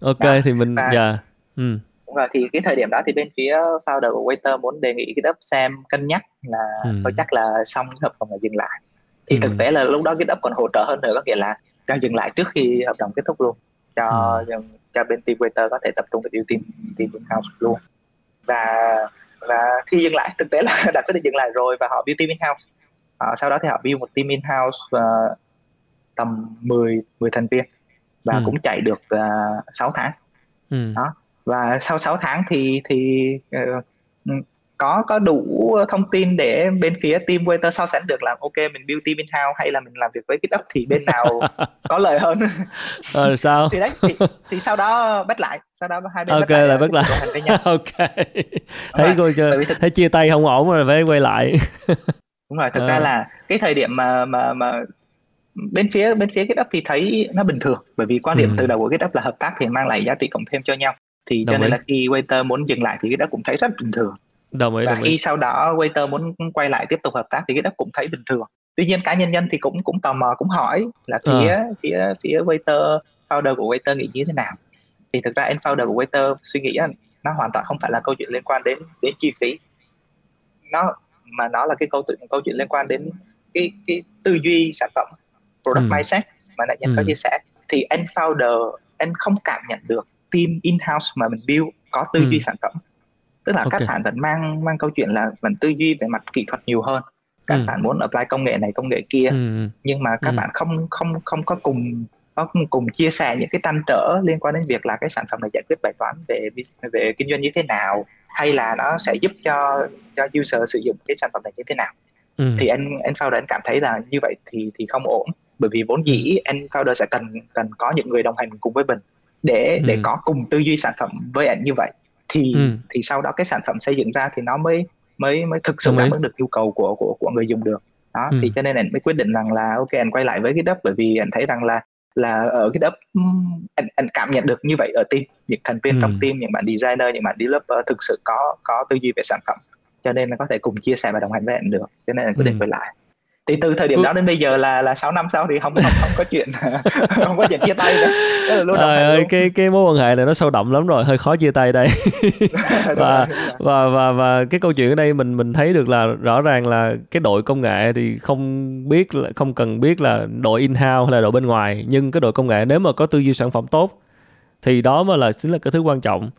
ok đó. thì mình dạ yeah. ừ. đúng rồi thì cái thời điểm đó thì bên phía founder của Waiter muốn đề nghị GitHub xem cân nhắc là ừ. thôi chắc là xong hợp đồng là dừng lại thì ừ. thực tế là lúc đó GitHub còn hỗ trợ hơn nữa có nghĩa là cho dừng lại trước khi hợp đồng kết thúc luôn cho ừ. Cho bên team Waiter có thể tập trung vào team team in-house luôn và và khi dừng lại thực tế là <laughs> đã có thể dừng lại rồi và họ build team in house à, sau đó thì họ build một team in house uh, tầm 10 10 thành viên và ừ. cũng chạy được uh, à, 6 tháng ừ. đó và sau 6 tháng thì thì uh, có có đủ thông tin để bên phía team waiter so sánh được là ok mình build team in house hay là mình làm việc với GitHub thì bên nào <laughs> có lợi hơn. <laughs> Ờ sao? Thì đấy thì, thì sau đó bắt lại sau đó hai bên ok là bắt lại. <laughs> ok. Thấy coi chưa? thực... thấy chia tay không ổn rồi phải quay lại. Đúng rồi thực à. ra là cái thời điểm mà mà mà bên phía bên phía GitHub thì thấy nó bình thường bởi vì quan điểm ừ. từ đầu của GitHub là hợp tác thì mang lại giá trị cộng thêm cho nhau. Thì Đồng cho nên ý. là khi waiter muốn dừng lại thì GitHub cũng thấy rất bình thường đồng ý và đồng khi ý. sau đó waiter muốn quay lại tiếp tục hợp tác thì cái đó cũng thấy bình thường tuy nhiên cá nhân nhân thì cũng cũng tò mò cũng hỏi là phía à. phía phía waiter founder của waiter nghĩ như thế nào thì thực ra anh founder của waiter suy nghĩ nó hoàn toàn không phải là câu chuyện liên quan đến đến chi phí nó mà nó là cái câu chuyện câu chuyện liên quan đến cái cái tư duy sản phẩm product ừ. mindset mà nãy nhân ừ. có chia sẻ thì anh founder anh không cảm nhận được team in house mà mình build có tư ừ. duy sản phẩm tức là okay. các bạn vẫn mang mang câu chuyện là vẫn tư duy về mặt kỹ thuật nhiều hơn các ừ. bạn muốn apply công nghệ này công nghệ kia ừ. nhưng mà các ừ. bạn không không không có cùng có cùng chia sẻ những cái trăn trở liên quan đến việc là cái sản phẩm này giải quyết bài toán về về kinh doanh như thế nào hay là nó sẽ giúp cho cho user sử dụng cái sản phẩm này như thế nào ừ. thì anh anh founder anh cảm thấy là như vậy thì thì không ổn bởi vì vốn dĩ ừ. anh founder sẽ cần cần có những người đồng hành cùng với mình để ừ. để có cùng tư duy sản phẩm với anh như vậy thì ừ. thì sau đó cái sản phẩm xây dựng ra thì nó mới mới mới thực sự đáp ứng được nhu cầu của của của người dùng được đó ừ. thì cho nên anh mới quyết định rằng là ok anh quay lại với cái đất bởi vì anh thấy rằng là là ở cái đất anh, anh cảm nhận được như vậy ở team những thành viên ừ. trong team những bạn designer những bạn developer thực sự có có tư duy về sản phẩm cho nên là có thể cùng chia sẻ và đồng hành với anh được cho nên anh quyết định ừ. quay lại thì từ thời điểm ừ. đó đến bây giờ là là 6 năm sau thì không không không có chuyện <laughs> không có chuyện chia tay nữa. Luôn Trời ơi cái cái mối quan hệ này nó sâu đậm lắm rồi hơi khó chia tay đây. <laughs> Và, và và và cái câu chuyện ở đây mình mình thấy được là rõ ràng là cái đội công nghệ thì không biết là không cần biết là đội in house hay là đội bên ngoài nhưng cái đội công nghệ nếu mà có tư duy sản phẩm tốt thì đó mới là chính là cái thứ quan trọng.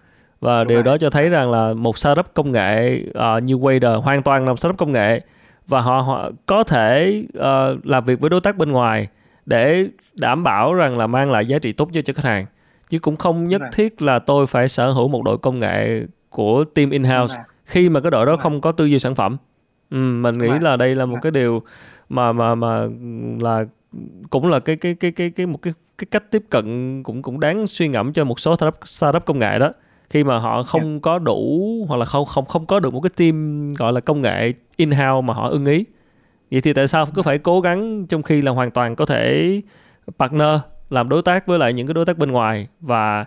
Và Đúng điều rồi. đó cho thấy rằng là một startup công nghệ uh, như Wader hoàn toàn là một startup công nghệ và họ, họ có thể uh, làm việc với đối tác bên ngoài để đảm bảo rằng là mang lại giá trị tốt nhất cho khách hàng. Chứ cũng không nhất thiết là tôi phải sở hữu một đội công nghệ của team in-house khi mà cái đội đó không có tư duy sản phẩm. Ừ, mình nghĩ là đây là một cái điều mà mà mà là cũng là cái cái cái cái cái một cái cái cách tiếp cận cũng cũng đáng suy ngẫm cho một số startup, startup công nghệ đó khi mà họ không yeah. có đủ hoặc là không không không có được một cái team gọi là công nghệ in house mà họ ưng ý. Vậy thì tại sao cứ phải cố gắng trong khi là hoàn toàn có thể partner làm đối tác với lại những cái đối tác bên ngoài? Và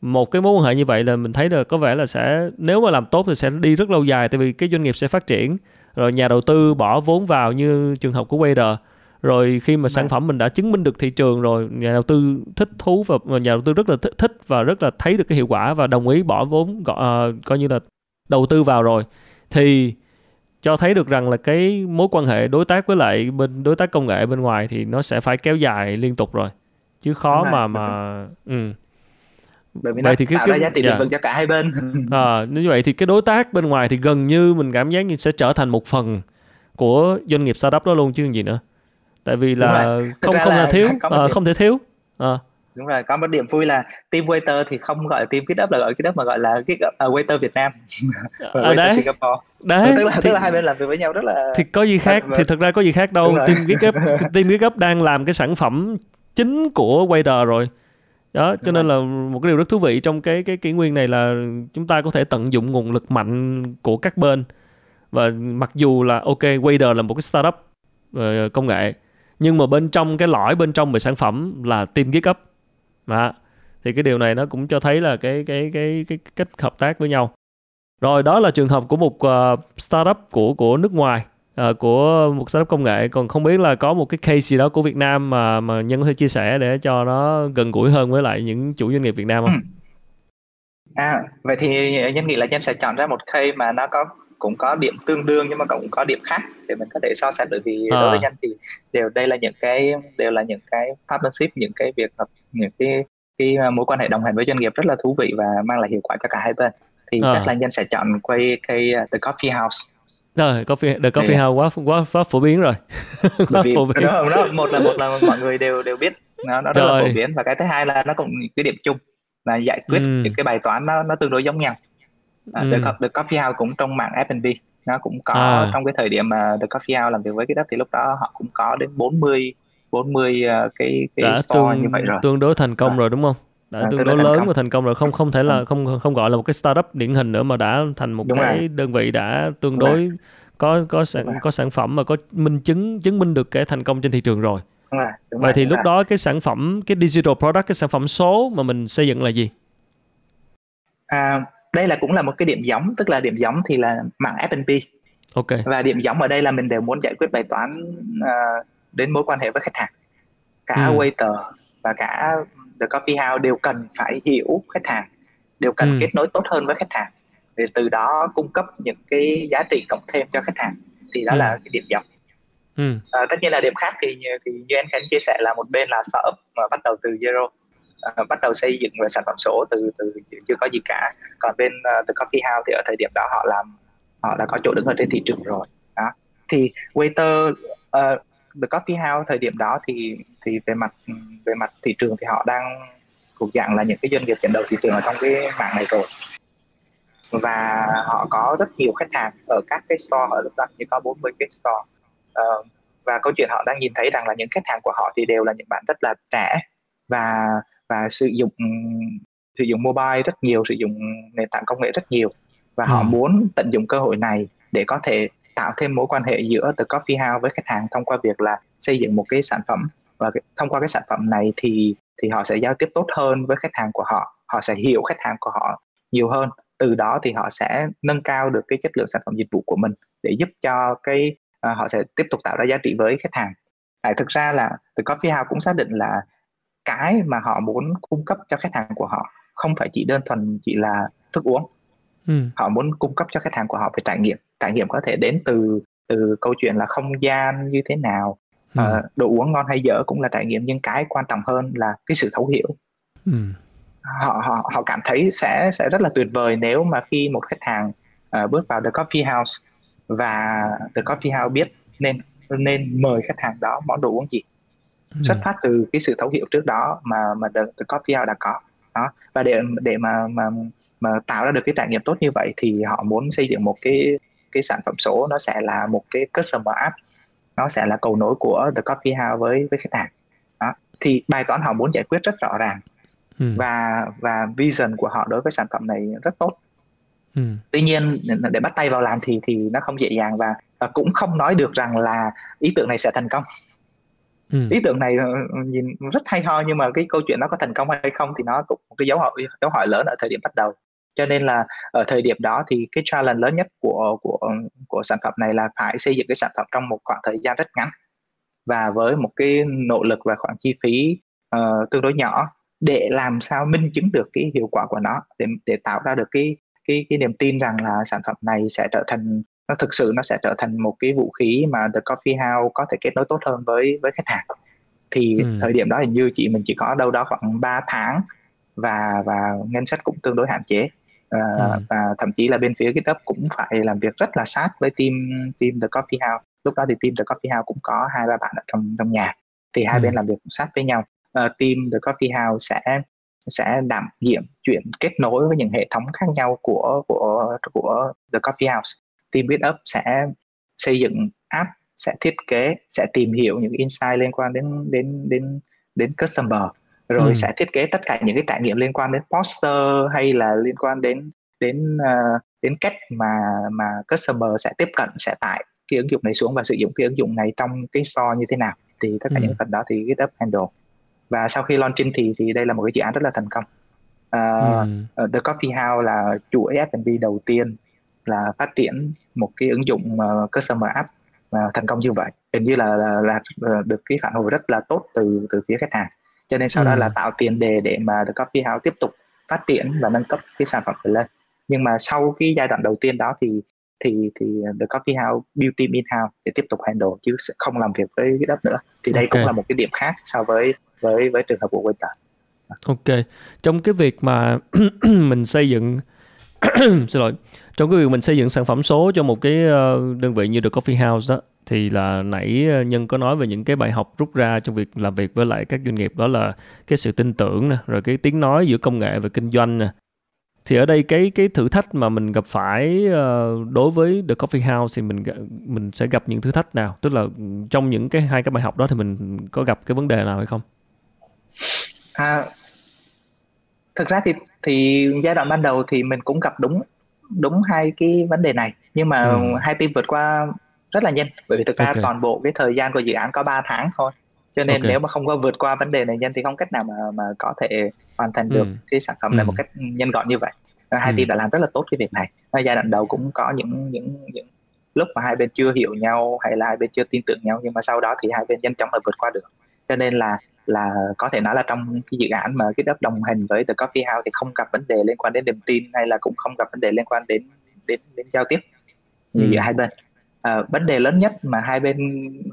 một cái mối quan hệ như vậy là mình thấy là có vẻ là sẽ nếu mà làm tốt thì sẽ đi rất lâu dài tại vì cái doanh nghiệp sẽ phát triển rồi nhà đầu tư bỏ vốn vào như trường hợp của Wader rồi khi mà sản vâng. phẩm mình đã chứng minh được thị trường rồi nhà đầu tư thích thú và nhà đầu tư rất là thích và rất là thấy được cái hiệu quả và đồng ý bỏ vốn uh, coi như là đầu tư vào rồi thì cho thấy được rằng là cái mối quan hệ đối tác với lại bên đối tác công nghệ bên ngoài thì nó sẽ phải kéo dài liên tục rồi chứ khó rồi, mà mà ừ bởi vì vậy nó thì cái, tạo cái, ra giá trị yeah. bền vững cho cả hai bên <laughs> à, như vậy thì cái đối tác bên ngoài thì gần như mình cảm giác như sẽ trở thành một phần của doanh nghiệp startup đó luôn chứ gì nữa tại vì là không không là, là thiếu à, không thể thiếu. À. đúng rồi có một điểm vui là team waiter thì không gọi là team GitHub là gọi GitHub mà gọi là GitHub uh, waiter Việt Nam. <laughs> Và à, đấy. Singapore. Đấy tức là thì, tức là hai bên làm việc với nhau rất là thì có gì khác thì thực ra có gì khác đâu. team GitHub <laughs> team GitHub đang làm cái sản phẩm chính của waiter rồi. Đó cho nên là một cái điều rất thú vị trong cái cái kỷ nguyên này là chúng ta có thể tận dụng nguồn lực mạnh của các bên. Và mặc dù là ok Wader là một cái startup công nghệ nhưng mà bên trong cái lõi bên trong về sản phẩm là team GitHub mà thì cái điều này nó cũng cho thấy là cái cái cái cái cách hợp tác với nhau. Rồi đó là trường hợp của một uh, startup của của nước ngoài uh, của một startup công nghệ. Còn không biết là có một cái case gì đó của Việt Nam mà mà nhân có thể chia sẻ để cho nó gần gũi hơn với lại những chủ doanh nghiệp Việt Nam không? Ừ. À vậy thì nhân nghĩ là nhân sẽ chọn ra một case mà nó có cũng có điểm tương đương nhưng mà cũng có điểm khác để mình có thể so sánh bởi vì à. đối với nhân thì đều đây là những cái đều là những cái partnership những cái việc hợp những cái cái mối quan hệ đồng hành với doanh nghiệp rất là thú vị và mang lại hiệu quả cho cả hai bên thì à. chắc là nhân sẽ chọn quay cây uh, the coffee house rồi coffee the coffee house quá quá quá phổ biến rồi <laughs> quá phổ biến. Đó, đó, một là một là mọi người đều đều biết nó nó rất là phổ biến và cái thứ hai là nó cũng cái điểm chung là giải quyết ừ. những cái bài toán nó nó tương đối giống nhau À, ừ. The, The Coffee House cũng trong mạng F&B nó cũng có à. trong cái thời điểm mà The Coffee House làm việc với cái đất thì lúc đó họ cũng có đến 40 40 uh, cái cái đã store tương, như vậy rồi tương đối thành công à. rồi đúng không đã à, tương đối lớn công. và thành công rồi không không thể là ừ. không không gọi là một cái startup điển hình nữa mà đã thành một đúng cái rồi. đơn vị đã tương đúng đối rồi. có có sản có sản phẩm mà có minh chứng chứng minh được cái thành công trên thị trường rồi đúng rồi, đúng vậy rồi, thì lúc rồi. đó cái sản phẩm cái digital product cái sản phẩm số mà mình xây dựng là gì à, đây là cũng là một cái điểm giống tức là điểm giống thì là mạng F&B ok và điểm giống ở đây là mình đều muốn giải quyết bài toán uh, đến mối quan hệ với khách hàng cả ừ. waiter và cả The Coffee House đều cần phải hiểu khách hàng đều cần ừ. kết nối tốt hơn với khách hàng để từ đó cung cấp những cái giá trị cộng thêm cho khách hàng thì đó ừ. là cái điểm dọc ừ. à, tất nhiên là điểm khác thì thì như anh Khánh chia sẻ là một bên là startup mà bắt đầu từ zero À, bắt đầu xây dựng về sản phẩm số từ từ chưa có gì cả. Còn bên à, uh, The Coffee House thì ở thời điểm đó họ làm họ đã có chỗ đứng ở trên thị trường rồi. Đó. Thì waiter uh, The Coffee House thời điểm đó thì thì về mặt về mặt thị trường thì họ đang thuộc dạng là những cái doanh nghiệp dẫn đầu thị trường ở trong cái mạng này rồi. Và họ có rất nhiều khách hàng ở các cái store ở lúc đó như có 40 cái store. Uh, và câu chuyện họ đang nhìn thấy rằng là những khách hàng của họ thì đều là những bạn rất là trẻ. Và và sử dụng sử dụng mobile rất nhiều sử dụng nền tảng công nghệ rất nhiều. Và ừ. họ muốn tận dụng cơ hội này để có thể tạo thêm mối quan hệ giữa The Coffee House với khách hàng thông qua việc là xây dựng một cái sản phẩm. Và thông qua cái sản phẩm này thì thì họ sẽ giao tiếp tốt hơn với khách hàng của họ. Họ sẽ hiểu khách hàng của họ nhiều hơn. Từ đó thì họ sẽ nâng cao được cái chất lượng sản phẩm dịch vụ của mình để giúp cho cái uh, họ sẽ tiếp tục tạo ra giá trị với khách hàng. Tại thực ra là từ coffee house cũng xác định là cái mà họ muốn cung cấp cho khách hàng của họ không phải chỉ đơn thuần chỉ là thức uống ừ. họ muốn cung cấp cho khách hàng của họ về trải nghiệm trải nghiệm có thể đến từ từ câu chuyện là không gian như thế nào ừ. uh, đồ uống ngon hay dở cũng là trải nghiệm nhưng cái quan trọng hơn là cái sự thấu hiểu ừ. họ họ họ cảm thấy sẽ sẽ rất là tuyệt vời nếu mà khi một khách hàng uh, bước vào the coffee house và the coffee house biết nên nên mời khách hàng đó món đồ uống gì ừ. xuất phát từ cái sự thấu hiểu trước đó mà mà the, the coffee house đã có. Đó. Và để để mà mà mà tạo ra được cái trải nghiệm tốt như vậy thì họ muốn xây dựng một cái cái sản phẩm số nó sẽ là một cái customer app. Nó sẽ là cầu nối của the coffee house với với khách hàng. Đó. Thì bài toán họ muốn giải quyết rất rõ ràng. Ừ. và và vision của họ đối với sản phẩm này rất tốt. Ừ. tuy nhiên để bắt tay vào làm thì thì nó không dễ dàng và, và cũng không nói được rằng là ý tưởng này sẽ thành công ừ. ý tưởng này ờ, ờ, nhìn rất hay ho nhưng mà cái câu chuyện nó có thành công hay không thì nó cũng một cái dấu hỏi dấu hỏi lớn ở thời điểm bắt đầu cho nên là ở thời điểm đó thì cái challenge lớn nhất của của ờ, của sản phẩm này là phải xây dựng cái sản phẩm trong một khoảng thời gian rất ngắn và với một cái nỗ lực và khoản chi phí uh, tương đối nhỏ để làm sao minh chứng được cái hiệu quả của nó để để tạo ra được cái cái cái niềm tin rằng là sản phẩm này sẽ trở thành nó thực sự nó sẽ trở thành một cái vũ khí mà The Coffee House có thể kết nối tốt hơn với với khách hàng thì ừ. thời điểm đó hình như chị mình chỉ có đâu đó khoảng 3 tháng và và ngân sách cũng tương đối hạn chế uh, ừ. và thậm chí là bên phía GitHub cũng phải làm việc rất là sát với team team The Coffee House lúc đó thì team The Coffee House cũng có hai ba bạn ở trong trong nhà thì hai ừ. bên làm việc sát với nhau uh, team The Coffee House sẽ sẽ đảm nhiệm chuyện kết nối với những hệ thống khác nhau của của của The Coffee House team GitHub sẽ xây dựng app sẽ thiết kế sẽ tìm hiểu những insight liên quan đến đến đến đến customer rồi ừ. sẽ thiết kế tất cả những cái trải nghiệm liên quan đến poster hay là liên quan đến đến uh, đến cách mà mà customer sẽ tiếp cận sẽ tải cái ứng dụng này xuống và sử dụng cái ứng dụng này trong cái store như thế nào thì tất cả ừ. những phần đó thì GitHub handle và sau khi launching thì thì đây là một cái dự án rất là thành công uh, ừ. The Coffee House là chủ F&B đầu tiên là phát triển một cái ứng dụng uh, customer app uh, thành công như vậy hình như là, là, là, là được cái phản hồi rất là tốt từ từ phía khách hàng cho nên sau ừ. đó là tạo tiền đề để mà The Coffee House tiếp tục phát triển và nâng cấp cái sản phẩm lên nhưng mà sau cái giai đoạn đầu tiên đó thì thì thì The Coffee House team in house để tiếp tục handle chứ sẽ không làm việc với cái đất nữa thì đây okay. cũng là một cái điểm khác so với với với trường hợp của Waiter. Ok, trong cái việc mà <clears throat> mình xây dựng <clears throat> xin lỗi trong cái việc mình xây dựng sản phẩm số cho một cái ờ, đơn vị như The Coffee House đó thì là nãy ờ, nhân có nói về những cái bài học rút ra trong việc làm việc với lại các doanh nghiệp đó là cái sự tin tưởng nè rồi cái tiếng nói giữa công nghệ và kinh doanh nè. Thì ở đây cái cái thử thách mà mình gặp phải ờ, đối với The Coffee House thì mình mình sẽ gặp những thử thách nào? Tức là trong những cái hai cái bài học đó thì mình có gặp cái vấn đề nào hay không? À, thực ra thì thì giai đoạn ban đầu thì mình cũng gặp đúng đúng hai cái vấn đề này nhưng mà ừ. hai team vượt qua rất là nhanh bởi vì thực ra okay. toàn bộ cái thời gian của dự án có 3 tháng thôi cho nên okay. nếu mà không có vượt qua vấn đề này nhanh thì không cách nào mà mà có thể hoàn thành được ừ. cái sản phẩm này ừ. một cách nhanh gọn như vậy hai ừ. team đã làm rất là tốt cái việc này ở giai đoạn đầu cũng có những những những lúc mà hai bên chưa hiểu nhau hay là hai bên chưa tin tưởng nhau nhưng mà sau đó thì hai bên nhanh chóng là vượt qua được cho nên là là có thể nói là trong cái dự án mà GitHub đồng hành với The Coffee House thì không gặp vấn đề liên quan đến niềm tin hay là cũng không gặp vấn đề liên quan đến đến đến giao tiếp ừ. giữa hai bên à, vấn đề lớn nhất mà hai bên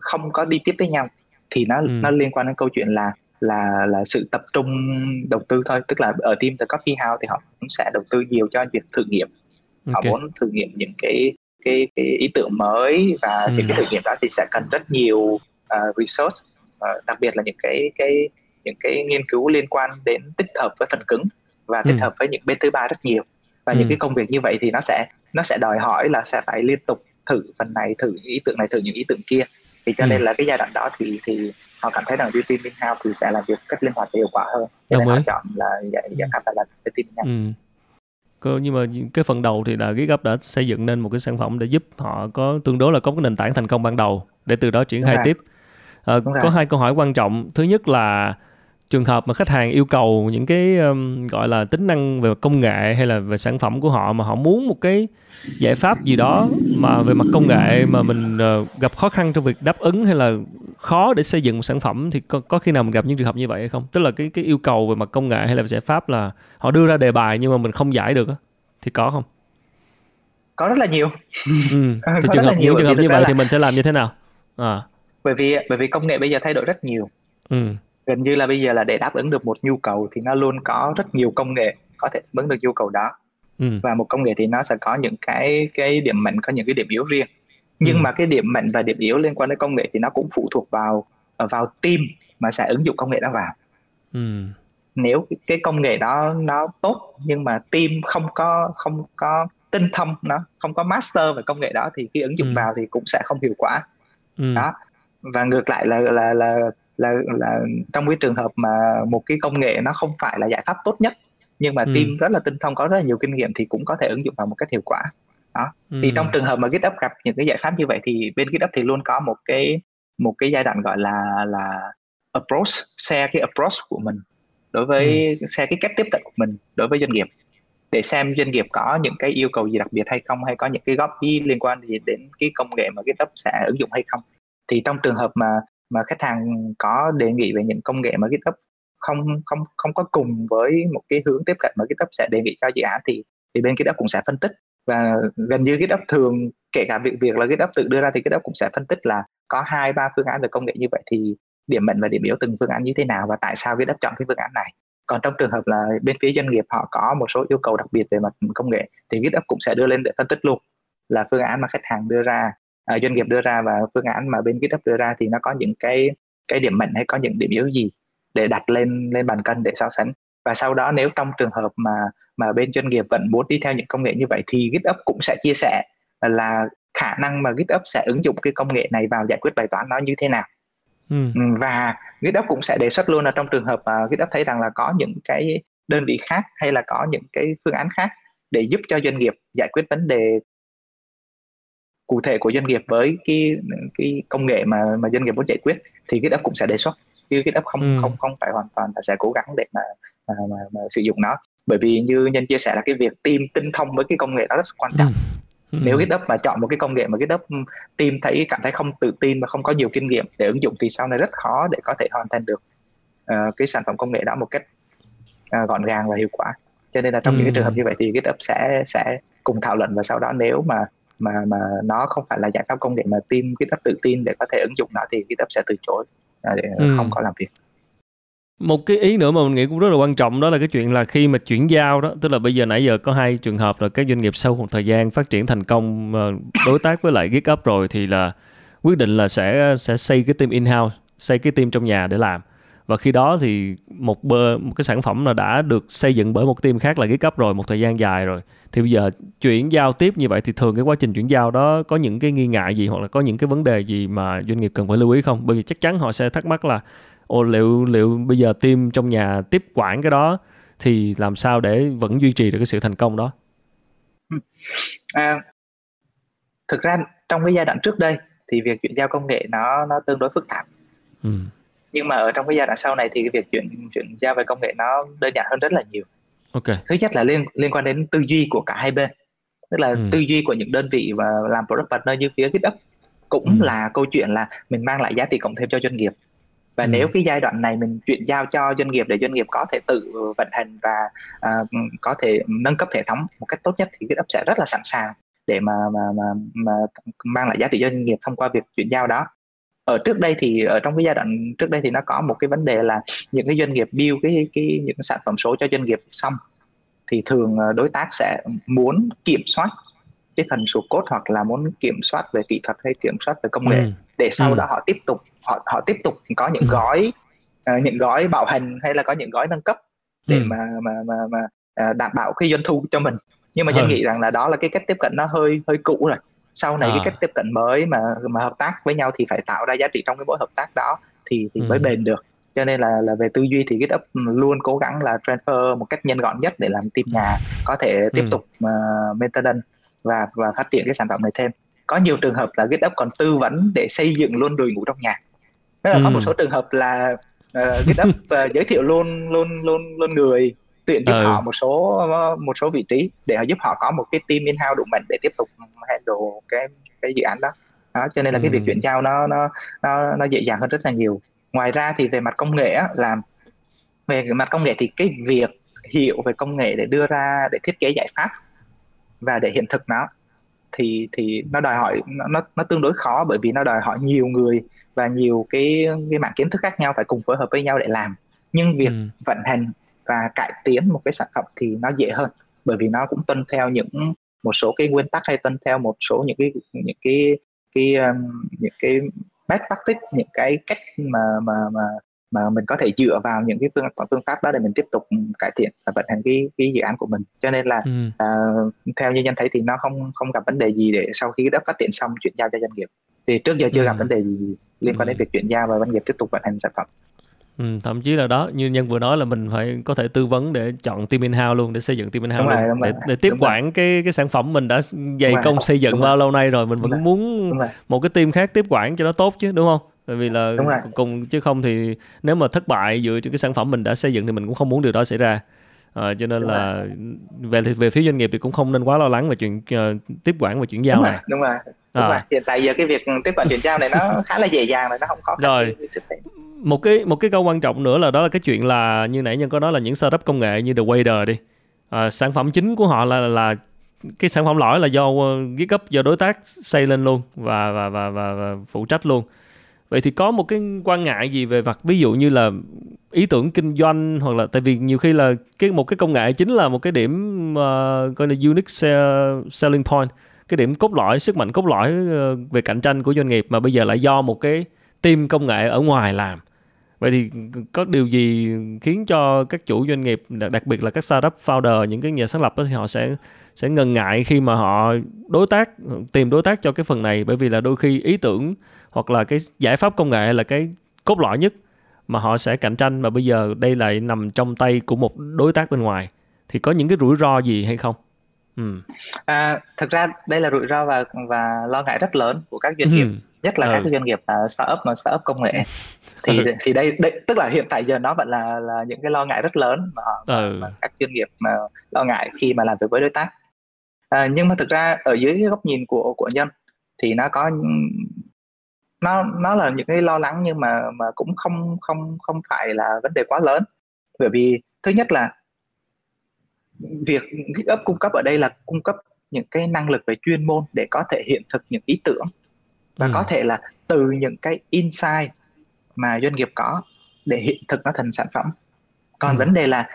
không có đi tiếp với nhau thì nó ừ. nó liên quan đến câu chuyện là là là sự tập trung đầu tư thôi tức là ở team The Coffee House thì họ cũng sẽ đầu tư nhiều cho việc thử nghiệm okay. họ muốn thử nghiệm những cái cái cái ý tưởng mới và ừ. những cái thử nghiệm đó thì sẽ cần rất nhiều uh, resource đặc biệt là những cái cái những cái nghiên cứu liên quan đến tích hợp với phần cứng và tích ừ. hợp với những bên thứ ba rất nhiều. Và ừ. những cái công việc như vậy thì nó sẽ nó sẽ đòi hỏi là sẽ phải liên tục thử phần này thử những ý tưởng này thử những ý tưởng kia. Thì cho ừ. nên là cái giai đoạn đó thì thì họ cảm thấy rằng team in house thì sẽ làm việc cách linh hoạt và hiệu quả hơn. Cho nên họ chọn là giải giải pháp là team in house ừ. Nhưng mà cái phần đầu thì là GitHub đã xây dựng nên một cái sản phẩm để giúp họ có tương đối là có cái nền tảng thành công ban đầu để từ đó triển khai tiếp à, có hai câu hỏi quan trọng. Thứ nhất là trường hợp mà khách hàng yêu cầu những cái um, gọi là tính năng về công nghệ hay là về sản phẩm của họ mà họ muốn một cái giải pháp gì đó mà về mặt công nghệ mà mình uh, gặp khó khăn trong việc đáp ứng hay là khó để xây dựng một sản phẩm thì có, có khi nào mình gặp những trường hợp như vậy hay không? Tức là cái cái yêu cầu về mặt công nghệ hay là giải pháp là họ đưa ra đề bài nhưng mà mình không giải được thì có không? Có rất là nhiều. Ừ. <laughs> thì trường hợp những trường hợp như vậy là... thì mình sẽ làm như thế nào? À. bởi vì bởi vì công nghệ bây giờ thay đổi rất nhiều ừ. gần như là bây giờ là để đáp ứng được một nhu cầu thì nó luôn có rất nhiều công nghệ có thể đáp ứng được nhu cầu đó ừ. và một công nghệ thì nó sẽ có những cái cái điểm mạnh có những cái điểm yếu riêng nhưng ừ. mà cái điểm mạnh và điểm yếu liên quan đến công nghệ thì nó cũng phụ thuộc vào vào team mà sẽ ứng dụng công nghệ đó vào ừ. nếu cái công nghệ đó nó tốt nhưng mà team không có không có tinh thông nó không có master về công nghệ đó thì khi ứng dụng ừ. vào thì cũng sẽ không hiệu quả ừ. đó và ngược lại là là là là là trong cái trường hợp mà một cái công nghệ nó không phải là giải pháp tốt nhất nhưng mà ừ. team rất là tinh thông có rất là nhiều kinh nghiệm thì cũng có thể ứng dụng vào một cách hiệu quả đó ừ. thì trong trường hợp mà GitHub gặp những cái giải pháp như vậy thì bên GitHub thì luôn có một cái một cái giai đoạn gọi là là approach share cái approach của mình đối với ừ. share cái cách tiếp cận của mình đối với doanh nghiệp để xem doanh nghiệp có những cái yêu cầu gì đặc biệt hay không hay có những cái góp ý liên quan gì đến cái công nghệ mà GitHub sẽ ứng dụng hay không thì trong trường hợp mà mà khách hàng có đề nghị về những công nghệ mà GitHub không không không có cùng với một cái hướng tiếp cận mà GitHub sẽ đề nghị cho dự án, thì thì bên GitHub cũng sẽ phân tích. Và gần như GitHub thường, kể cả việc việc là GitHub tự đưa ra thì GitHub cũng sẽ phân tích là có hai, ba phương án về công nghệ như vậy thì điểm mạnh và điểm yếu từng phương án như thế nào và tại sao GitHub chọn cái phương án này. Còn trong trường hợp là bên phía doanh nghiệp họ có một số yêu cầu đặc biệt về mặt công nghệ thì GitHub cũng sẽ đưa lên để phân tích luôn là phương án mà khách hàng đưa ra à, doanh nghiệp đưa ra và phương án mà bên GitHub đưa ra thì nó có những cái cái điểm mạnh hay có những điểm yếu gì để đặt lên lên bàn cân để so sánh và sau đó nếu trong trường hợp mà mà bên doanh nghiệp vẫn muốn đi theo những công nghệ như vậy thì GitHub cũng sẽ chia sẻ là khả năng mà GitHub sẽ ứng dụng cái công nghệ này vào giải quyết bài toán nó như thế nào ừ. ừ và GitHub cũng sẽ đề xuất luôn là trong trường hợp mà GitHub thấy rằng là có những cái đơn vị khác hay là có những cái phương án khác để giúp cho doanh nghiệp giải quyết vấn đề cụ thể của doanh nghiệp với cái cái công nghệ mà mà doanh nghiệp muốn giải quyết thì GitHub cũng sẽ đề xuất chứ GitHub không ừ. không không phải hoàn toàn là sẽ cố gắng để mà mà, mà, mà sử dụng nó bởi vì như nhân chia sẻ là cái việc team tinh thông với cái công nghệ đó rất quan trọng ừ. nếu GitHub mà chọn một cái công nghệ mà GitHub team thấy cảm thấy không tự tin và không có nhiều kinh nghiệm để ứng dụng thì sau này rất khó để có thể hoàn thành được uh, cái sản phẩm công nghệ đó một cách uh, gọn gàng và hiệu quả cho nên là trong ừ. những cái trường hợp như vậy thì GitHub sẽ sẽ cùng thảo luận và sau đó nếu mà mà mà nó không phải là giải pháp công nghệ mà team GitHub tự tin để có thể ứng dụng nó thì GitHub sẽ từ chối uh, để ừ. không có làm việc một cái ý nữa mà mình nghĩ cũng rất là quan trọng đó là cái chuyện là khi mà chuyển giao đó tức là bây giờ nãy giờ có hai trường hợp là các doanh nghiệp sau một thời gian phát triển thành công ờ, đối tác với lại GitHub rồi thì là quyết định là sẽ sẽ xây cái team in house xây cái team trong nhà để làm và khi đó thì một bơ, một cái sản phẩm là đã được xây dựng bởi một team khác là GitHub rồi một thời gian dài rồi. Thì bây giờ chuyển giao tiếp như vậy thì thường cái quá trình chuyển giao đó có những cái nghi ngại gì hoặc là có những cái vấn đề gì mà doanh nghiệp cần phải lưu ý không? Bởi vì chắc chắn họ sẽ thắc mắc là ồ liệu liệu bây giờ team trong nhà tiếp quản cái đó thì làm sao để vẫn duy trì được cái sự thành công đó? <laughs> À, thực ra trong cái giai đoạn trước đây thì việc chuyển giao công nghệ nó nó tương đối phức tạp. Ừ. nhưng mà ở trong cái giai đoạn sau này thì cái việc chuyển chuyển giao về công nghệ nó đơn giản hơn rất là nhiều okay. thứ nhất là liên liên quan đến tư duy của cả hai bên tức là ừ. tư duy của những đơn vị và làm product partner như phía GitHub cũng ừ. là câu chuyện là mình mang lại giá trị cộng thêm cho doanh nghiệp và ừ. nếu cái giai đoạn này mình chuyển giao cho doanh nghiệp để doanh nghiệp có thể tự vận hành và uh, có thể nâng cấp hệ thống một cách tốt nhất thì GitHub sẽ rất là sẵn sàng để mà mà mà mà mang lại giá trị cho doanh nghiệp thông qua việc chuyển giao đó ở trước đây thì ở trong cái giai đoạn trước đây thì nó có một cái vấn đề là những cái doanh nghiệp build cái cái những cái sản phẩm số cho doanh nghiệp xong thì thường ờ, đối tác sẽ muốn kiểm soát cái phần số code hoặc là muốn kiểm soát về kỹ thuật hay kiểm soát về công nghệ ừ. để sau ừ. đó họ tiếp tục họ họ tiếp tục có những ừ. gói uh, những gói bảo hành hay là có những gói nâng cấp để ừ. mà mà mà mà đảm bảo cái doanh thu cho mình nhưng mà ừ. nghĩ rằng là đó là cái cách tiếp cận nó hơi hơi cũ rồi sau này à. cái cách tiếp cận mới mà mà hợp tác với nhau thì phải tạo ra giá trị trong cái mối hợp tác đó thì thì ừ. mới bền được cho nên là là về tư duy thì GitHub luôn cố gắng là transfer một cách nhanh gọn nhất để làm team nhà có thể tiếp ừ. tục uh, maintenance và và phát triển cái sản phẩm này thêm có nhiều trường hợp là GitHub còn tư vấn để xây dựng luôn đội ngũ trong nhà tức là ừ. có một số trường hợp là uh, GitHub uh, giới thiệu luôn luôn luôn luôn người tuyển giúp ừ. họ một số một số vị trí để họ giúp họ có một cái team in house đủ mạnh để tiếp tục handle cái cái dự án đó đó cho nên là ừ. cái việc chuyển giao nó nó nó nó dễ dàng hơn rất là nhiều ngoài ra thì về mặt công nghệ á, là về mặt công nghệ thì cái việc hiểu về công nghệ để đưa ra để thiết kế giải pháp và để hiện thực nó thì thì nó đòi hỏi nó nó tương đối khó bởi vì nó đòi hỏi nhiều người và nhiều cái cái mạng kiến thức khác nhau phải cùng phối hợp với nhau để làm nhưng việc ừ. vận hành và cải tiến một cái sản phẩm thì nó dễ hơn bởi vì nó cũng tuân theo những một số cái nguyên tắc hay tuân theo một số những cái những cái cái um, những cái best practice những cái cách mà mà mà mà mình có thể dựa vào những cái phương phương pháp đó để mình tiếp tục cải thiện và vận hành cái cái dự án của mình cho nên là ừ. uh, theo như nhân thấy thì nó không không gặp vấn đề gì để sau khi đất phát triển xong chuyển giao cho doanh nghiệp thì trước giờ chưa ừ. gặp vấn đề gì liên quan ừ. đến việc chuyển giao và doanh nghiệp tiếp tục vận hành sản phẩm Ừ, thậm chí là đó như nhân vừa nói là mình phải có thể tư vấn để chọn team in house luôn để xây dựng team in house luôn rồi, để, để tiếp đúng quản rồi. cái cái sản phẩm mình đã dày công xây dựng bao lâu nay rồi mình vẫn đúng muốn một cái team khác tiếp quản cho nó tốt chứ đúng không? Tại vì là cùng chứ không thì nếu mà thất bại dựa trên cái sản phẩm mình đã xây dựng thì mình cũng không muốn điều đó xảy ra. À, cho nên đúng là rồi. về về phía doanh nghiệp thì cũng không nên quá lo lắng về chuyện uh, tiếp quản và chuyển giao đúng này. rồi, đúng rồi đúng à. hiện tại giờ cái việc tiếp quản chuyển giao này nó <laughs> khá là dễ dàng rồi nó không khó khăn rồi. một cái một cái câu quan trọng nữa là đó là cái chuyện là như nãy nhân có nói là những startup công nghệ như The Wader đi. À, sản phẩm chính của họ là là cái sản phẩm lõi là do GitHub do đối tác xây lên luôn và và và và, và phụ trách luôn. Vậy thì có một cái quan ngại gì về mặt ví dụ như là ý tưởng kinh doanh hoặc là tại vì nhiều khi là cái một cái công nghệ chính là một cái điểm uh, gọi là unique selling point cái điểm cốt lõi sức mạnh cốt lõi ờ, về cạnh tranh của doanh nghiệp mà bây giờ lại do một cái team công nghệ ở ngoài làm. Vậy thì có điều gì khiến cho các chủ doanh nghiệp đặc biệt là các startup founder những cái nhà sáng lập đó, thì họ sẽ sẽ ngần ngại khi mà họ đối tác tìm đối tác cho cái phần này? Bởi vì là đôi khi ý tưởng hoặc là cái giải pháp công nghệ là cái cốt lõi nhất mà họ sẽ cạnh tranh mà bây giờ đây lại nằm trong tay của một đối tác bên ngoài. Thì có những cái rủi ro gì hay không? Ừ. À, thực ra đây là rủi ro và và lo ngại rất lớn của các doanh nghiệp ừ. nhất là ừ. các doanh nghiệp uh, startup mà startup công nghệ thì ừ. thì đây, đây tức là hiện tại giờ nó vẫn là là những cái lo ngại rất lớn mà, ừ. mà các doanh nghiệp mà lo ngại khi mà làm việc với đối tác à, nhưng mà thực ra ở dưới cái góc nhìn của của nhân thì nó có nó nó là những cái lo lắng nhưng mà mà cũng không không không phải là vấn đề quá lớn bởi vì thứ nhất là việc GitHub cung cấp ở đây là cung cấp những cái năng lực về chuyên môn để có thể hiện thực những ý tưởng và ừ. có thể là từ những cái insight mà doanh nghiệp có để hiện thực nó thành sản phẩm còn ừ. vấn đề là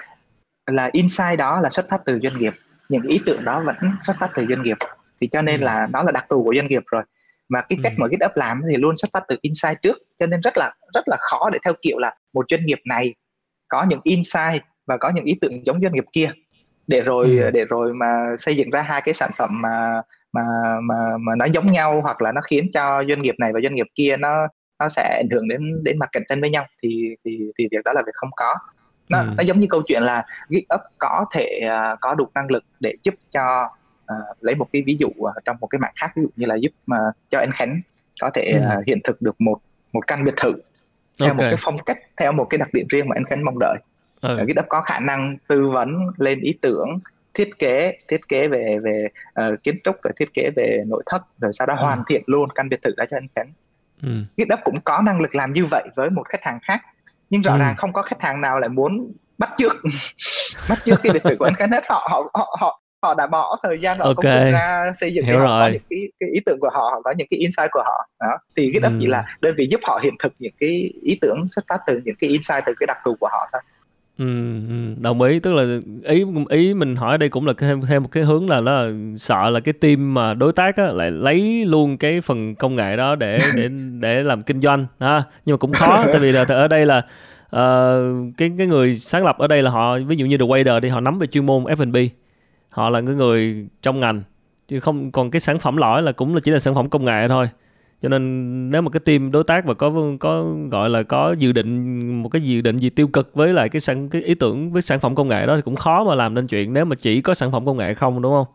là insight đó là xuất phát từ doanh nghiệp những ý tưởng đó vẫn xuất phát từ doanh nghiệp thì cho nên ừ. là đó là đặc thù của doanh nghiệp rồi và cái cách ừ. mà GitHub làm thì luôn xuất phát từ insight trước cho nên rất là rất là khó để theo kiểu là một doanh nghiệp này có những insight và có những ý tưởng giống doanh nghiệp kia để rồi ừ. để rồi mà xây dựng ra hai cái sản phẩm mà mà mà mà nó giống nhau hoặc là nó khiến cho doanh nghiệp này và doanh nghiệp kia nó nó sẽ ảnh hưởng đến đến mặt cạnh tranh với nhau thì thì thì việc đó là việc không có nó ừ. nó giống như câu chuyện là GitHub có thể uh, có đủ năng lực để giúp cho uh, lấy một cái ví dụ uh, trong một cái mạng khác ví dụ như là giúp uh, cho anh Khánh có thể ừ. uh, hiện thực được một một căn biệt thự theo okay. một cái phong cách theo một cái đặc điểm riêng mà anh Khánh mong đợi ừ. GitHub có khả năng tư vấn lên ý tưởng thiết kế thiết kế về về uh, kiến trúc rồi thiết kế về nội thất rồi sau đó ừ. hoàn thiện luôn căn biệt thự đó cho anh Khánh ừ. GitHub cũng có năng lực làm như vậy với một khách hàng khác nhưng rõ ừ. ràng không có khách hàng nào lại muốn bắt trước <laughs> bắt trước cái biệt thự của anh Kenneth họ họ họ họ họ đã bỏ thời gian họ okay. công sức ra xây dựng Hiểu họ rồi. có những cái, cái ý tưởng của họ họ có những cái insight của họ đó thì GitHub ừ. chỉ là đơn vị giúp họ hiện thực những cái ý tưởng xuất phát từ những cái insight từ cái đặc thù của họ thôi Ừ, đồng ý tức là ý ý mình hỏi đây cũng là thêm thêm một cái hướng là nó sợ là cái team mà đối tác á, lại lấy luôn cái phần công nghệ đó để <laughs> để để làm kinh doanh ha. Nhưng mà cũng khó tại vì là ở đây là uh, cái cái người sáng lập ở đây là họ ví dụ như The Waiter thì họ nắm về chuyên môn F&B họ là cái người trong ngành chứ không còn cái sản phẩm lõi là cũng là chỉ là sản phẩm công nghệ thôi cho nên nếu mà cái team đối tác và có có gọi là có dự định một cái dự định gì tiêu cực với lại cái sản cái ý tưởng với sản phẩm công nghệ đó thì cũng khó mà làm nên chuyện nếu mà chỉ có sản phẩm công nghệ không đúng không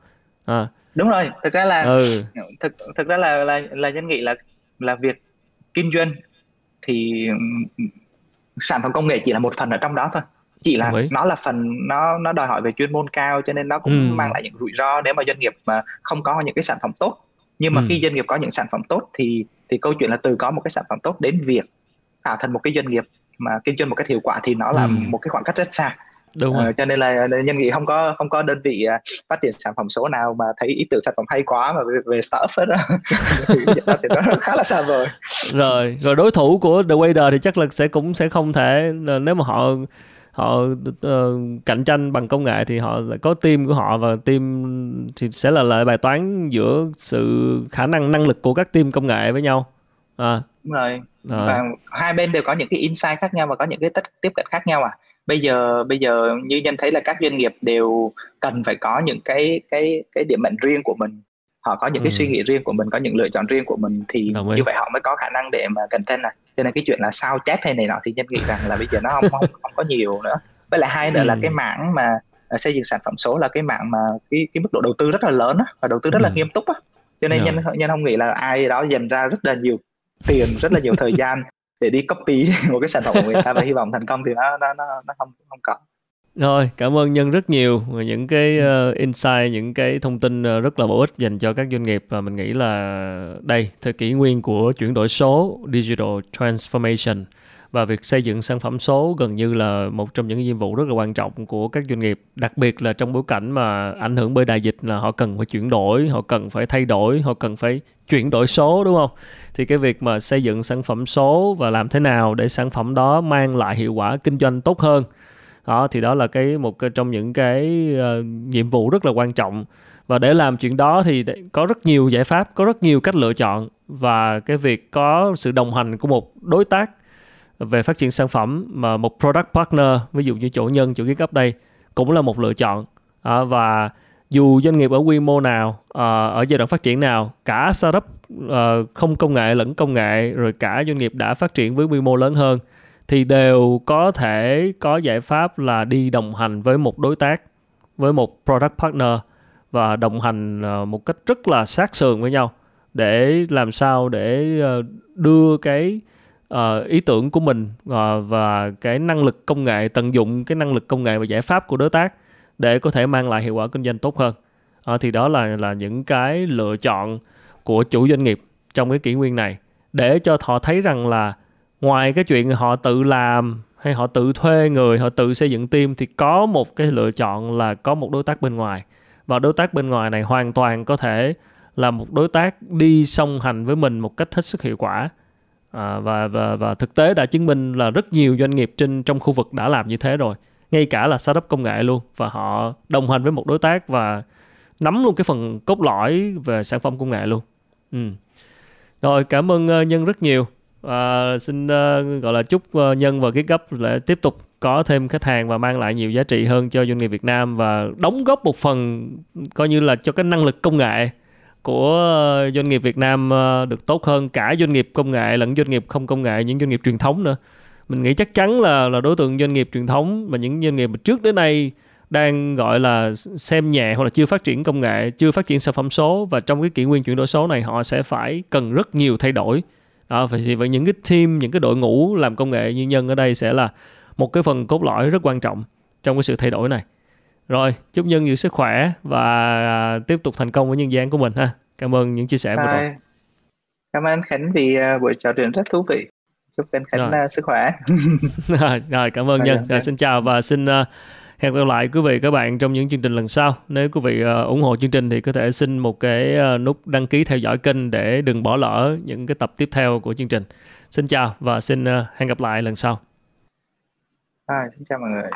à. đúng rồi thực ra là ừ. thực thực ra là là là nhân nghị là là việc kinh doanh thì sản phẩm công nghệ chỉ là một phần ở trong đó thôi chỉ là nó là phần nó nó đòi hỏi về chuyên môn cao cho nên nó cũng ừ. mang lại những rủi ro nếu mà doanh nghiệp mà không có những cái sản phẩm tốt nhưng mà ừ. khi doanh nghiệp có những sản phẩm tốt thì thì câu chuyện là từ có một cái sản phẩm tốt đến việc tạo thành một cái doanh nghiệp mà kinh doanh một cách hiệu quả thì nó là ừ. một cái khoảng cách rất xa đúng rồi. Uh, cho nên là nhân nghĩ không có không có đơn vị uh, phát triển sản phẩm số nào mà thấy ý tưởng sản phẩm hay quá mà về, về startup hết đó <laughs> thì nó khá là xa vời rồi rồi đối thủ của The Wader thì chắc là sẽ cũng sẽ không thể nếu mà họ họ uh, cạnh tranh bằng công nghệ thì họ có team của họ và team thì sẽ là lại bài toán giữa sự khả năng năng lực của các team công nghệ với nhau à. đúng rồi à. và hai bên đều có những cái insight khác nhau và có những cái tất tiếp cận khác nhau à bây giờ bây giờ như nhân thấy là các doanh nghiệp đều cần phải có những cái cái cái điểm mạnh riêng của mình họ có những ừ. cái suy nghĩ riêng của mình có những lựa chọn riêng của mình thì như vậy họ mới có khả năng để mà cạnh tranh này cho nên cái chuyện là sao chép hay này nọ thì nhân nghĩ rằng là bây giờ nó không không, không có nhiều nữa với lại hai nữa ừ. là cái mảng mà uh, xây dựng sản phẩm số là cái mảng mà cái cái mức độ đầu tư rất là lớn á, và đầu tư rất ừ. là nghiêm túc á. cho nên. Dạ. nhân nhân không nghĩ là ai đó dành ra rất là nhiều tiền rất là nhiều thời gian để đi copy <laughs> một cái sản phẩm của người ta và hy vọng thành công thì nó nó nó, nó không không có rồi, cảm ơn Nhân rất nhiều những cái uh, insight, những cái thông tin uh, rất là bổ ích dành cho các doanh nghiệp và mình nghĩ là đây, thời kỷ nguyên của chuyển đổi số, digital transformation và việc xây dựng sản phẩm số gần như là một trong những nhiệm vụ rất là quan trọng của các doanh nghiệp, đặc biệt là trong bối cảnh mà ảnh hưởng bởi đại dịch là họ cần phải chuyển đổi, họ cần phải thay đổi, họ cần phải chuyển đổi số đúng không? Thì cái việc mà xây dựng sản phẩm số và làm thế nào để sản phẩm đó mang lại hiệu quả kinh doanh tốt hơn đó thì đó là cái một trong những cái uh, nhiệm vụ rất là quan trọng. Và để làm chuyện đó thì có rất nhiều giải pháp có rất nhiều cách lựa chọn và cái việc có sự đồng hành của một đối tác về phát triển sản phẩm mà một product partner ví dụ như chỗ nhân chỗ cấp đây cũng là một lựa chọn. À, và dù doanh nghiệp ở quy mô nào à, ở giai đoạn phát triển nào cả startup à, không công nghệ lẫn công nghệ rồi cả doanh nghiệp đã phát triển với quy mô lớn hơn thì đều có thể có giải pháp là đi đồng hành với một đối tác, với một product partner và đồng hành ờ, một cách rất là sát sườn với nhau để làm sao để ờ, đưa cái ờ, ý tưởng của mình và cái năng lực công nghệ, tận dụng cái năng lực công nghệ và giải pháp của đối tác để có thể mang lại hiệu quả kinh doanh tốt hơn. Thì đó là là những cái lựa chọn của chủ doanh nghiệp trong cái kỷ nguyên này để cho họ thấy rằng là ngoài cái chuyện họ tự làm hay họ tự thuê người họ tự xây dựng team thì có một cái lựa chọn là có một đối tác bên ngoài. Và đối tác bên ngoài này hoàn toàn có thể là một đối tác đi song hành với mình một cách hết sức hiệu quả. À, và, và và thực tế đã chứng minh là rất nhiều doanh nghiệp trên trong khu vực đã làm như thế rồi. Ngay cả là startup công nghệ luôn. Và họ đồng hành với một đối tác và nắm luôn cái phần cốt lõi về sản phẩm công nghệ luôn. Ừ. rồi cảm ơn ờ, nhân rất nhiều và xin uh, gọi là chúc uh, nhân và cái gấp để tiếp tục có thêm khách hàng và mang lại nhiều giá trị hơn cho doanh nghiệp Việt Nam và đóng góp một phần coi như là cho cái năng lực công nghệ của ờ, doanh nghiệp Việt Nam được tốt hơn. Cả doanh nghiệp công nghệ lẫn doanh nghiệp không công nghệ những doanh nghiệp truyền thống nữa. Mình nghĩ chắc chắn là là đối tượng doanh nghiệp truyền thống và những doanh nghiệp mà trước đến nay đang gọi là xem nhẹ hoặc là chưa phát triển công nghệ chưa phát triển sản phẩm số và trong cái kỷ nguyên chuyển đổi số này họ sẽ phải cần rất nhiều thay đổi đó, thì với những cái team những cái đội ngũ làm công nghệ như nhân ở đây sẽ là một cái phần cốt lõi rất quan trọng trong cái sự thay đổi này. Rồi chúc nhân nhiều sức khỏe và tiếp tục thành công với nhân gian của mình ha. Cảm ơn những chia sẻ vừa rồi. Cảm ơn Khánh vì uh, buổi trò chuyện rất thú vị. Chúc anh Khánh rồi. Uh, sức khỏe. <laughs> Rồi cảm ơn nhân. rồi, xin chào và xin uh, hẹn gặp lại quý vị các bạn trong những chương trình lần sau. Nếu quý vị ờ, ủng hộ chương trình thì có thể xin một cái ờ, nút đăng ký theo dõi kênh để đừng bỏ lỡ những cái tập tiếp theo của chương trình. Xin chào và xin ờ, hẹn gặp lại lần sau. À, xin chào mọi người.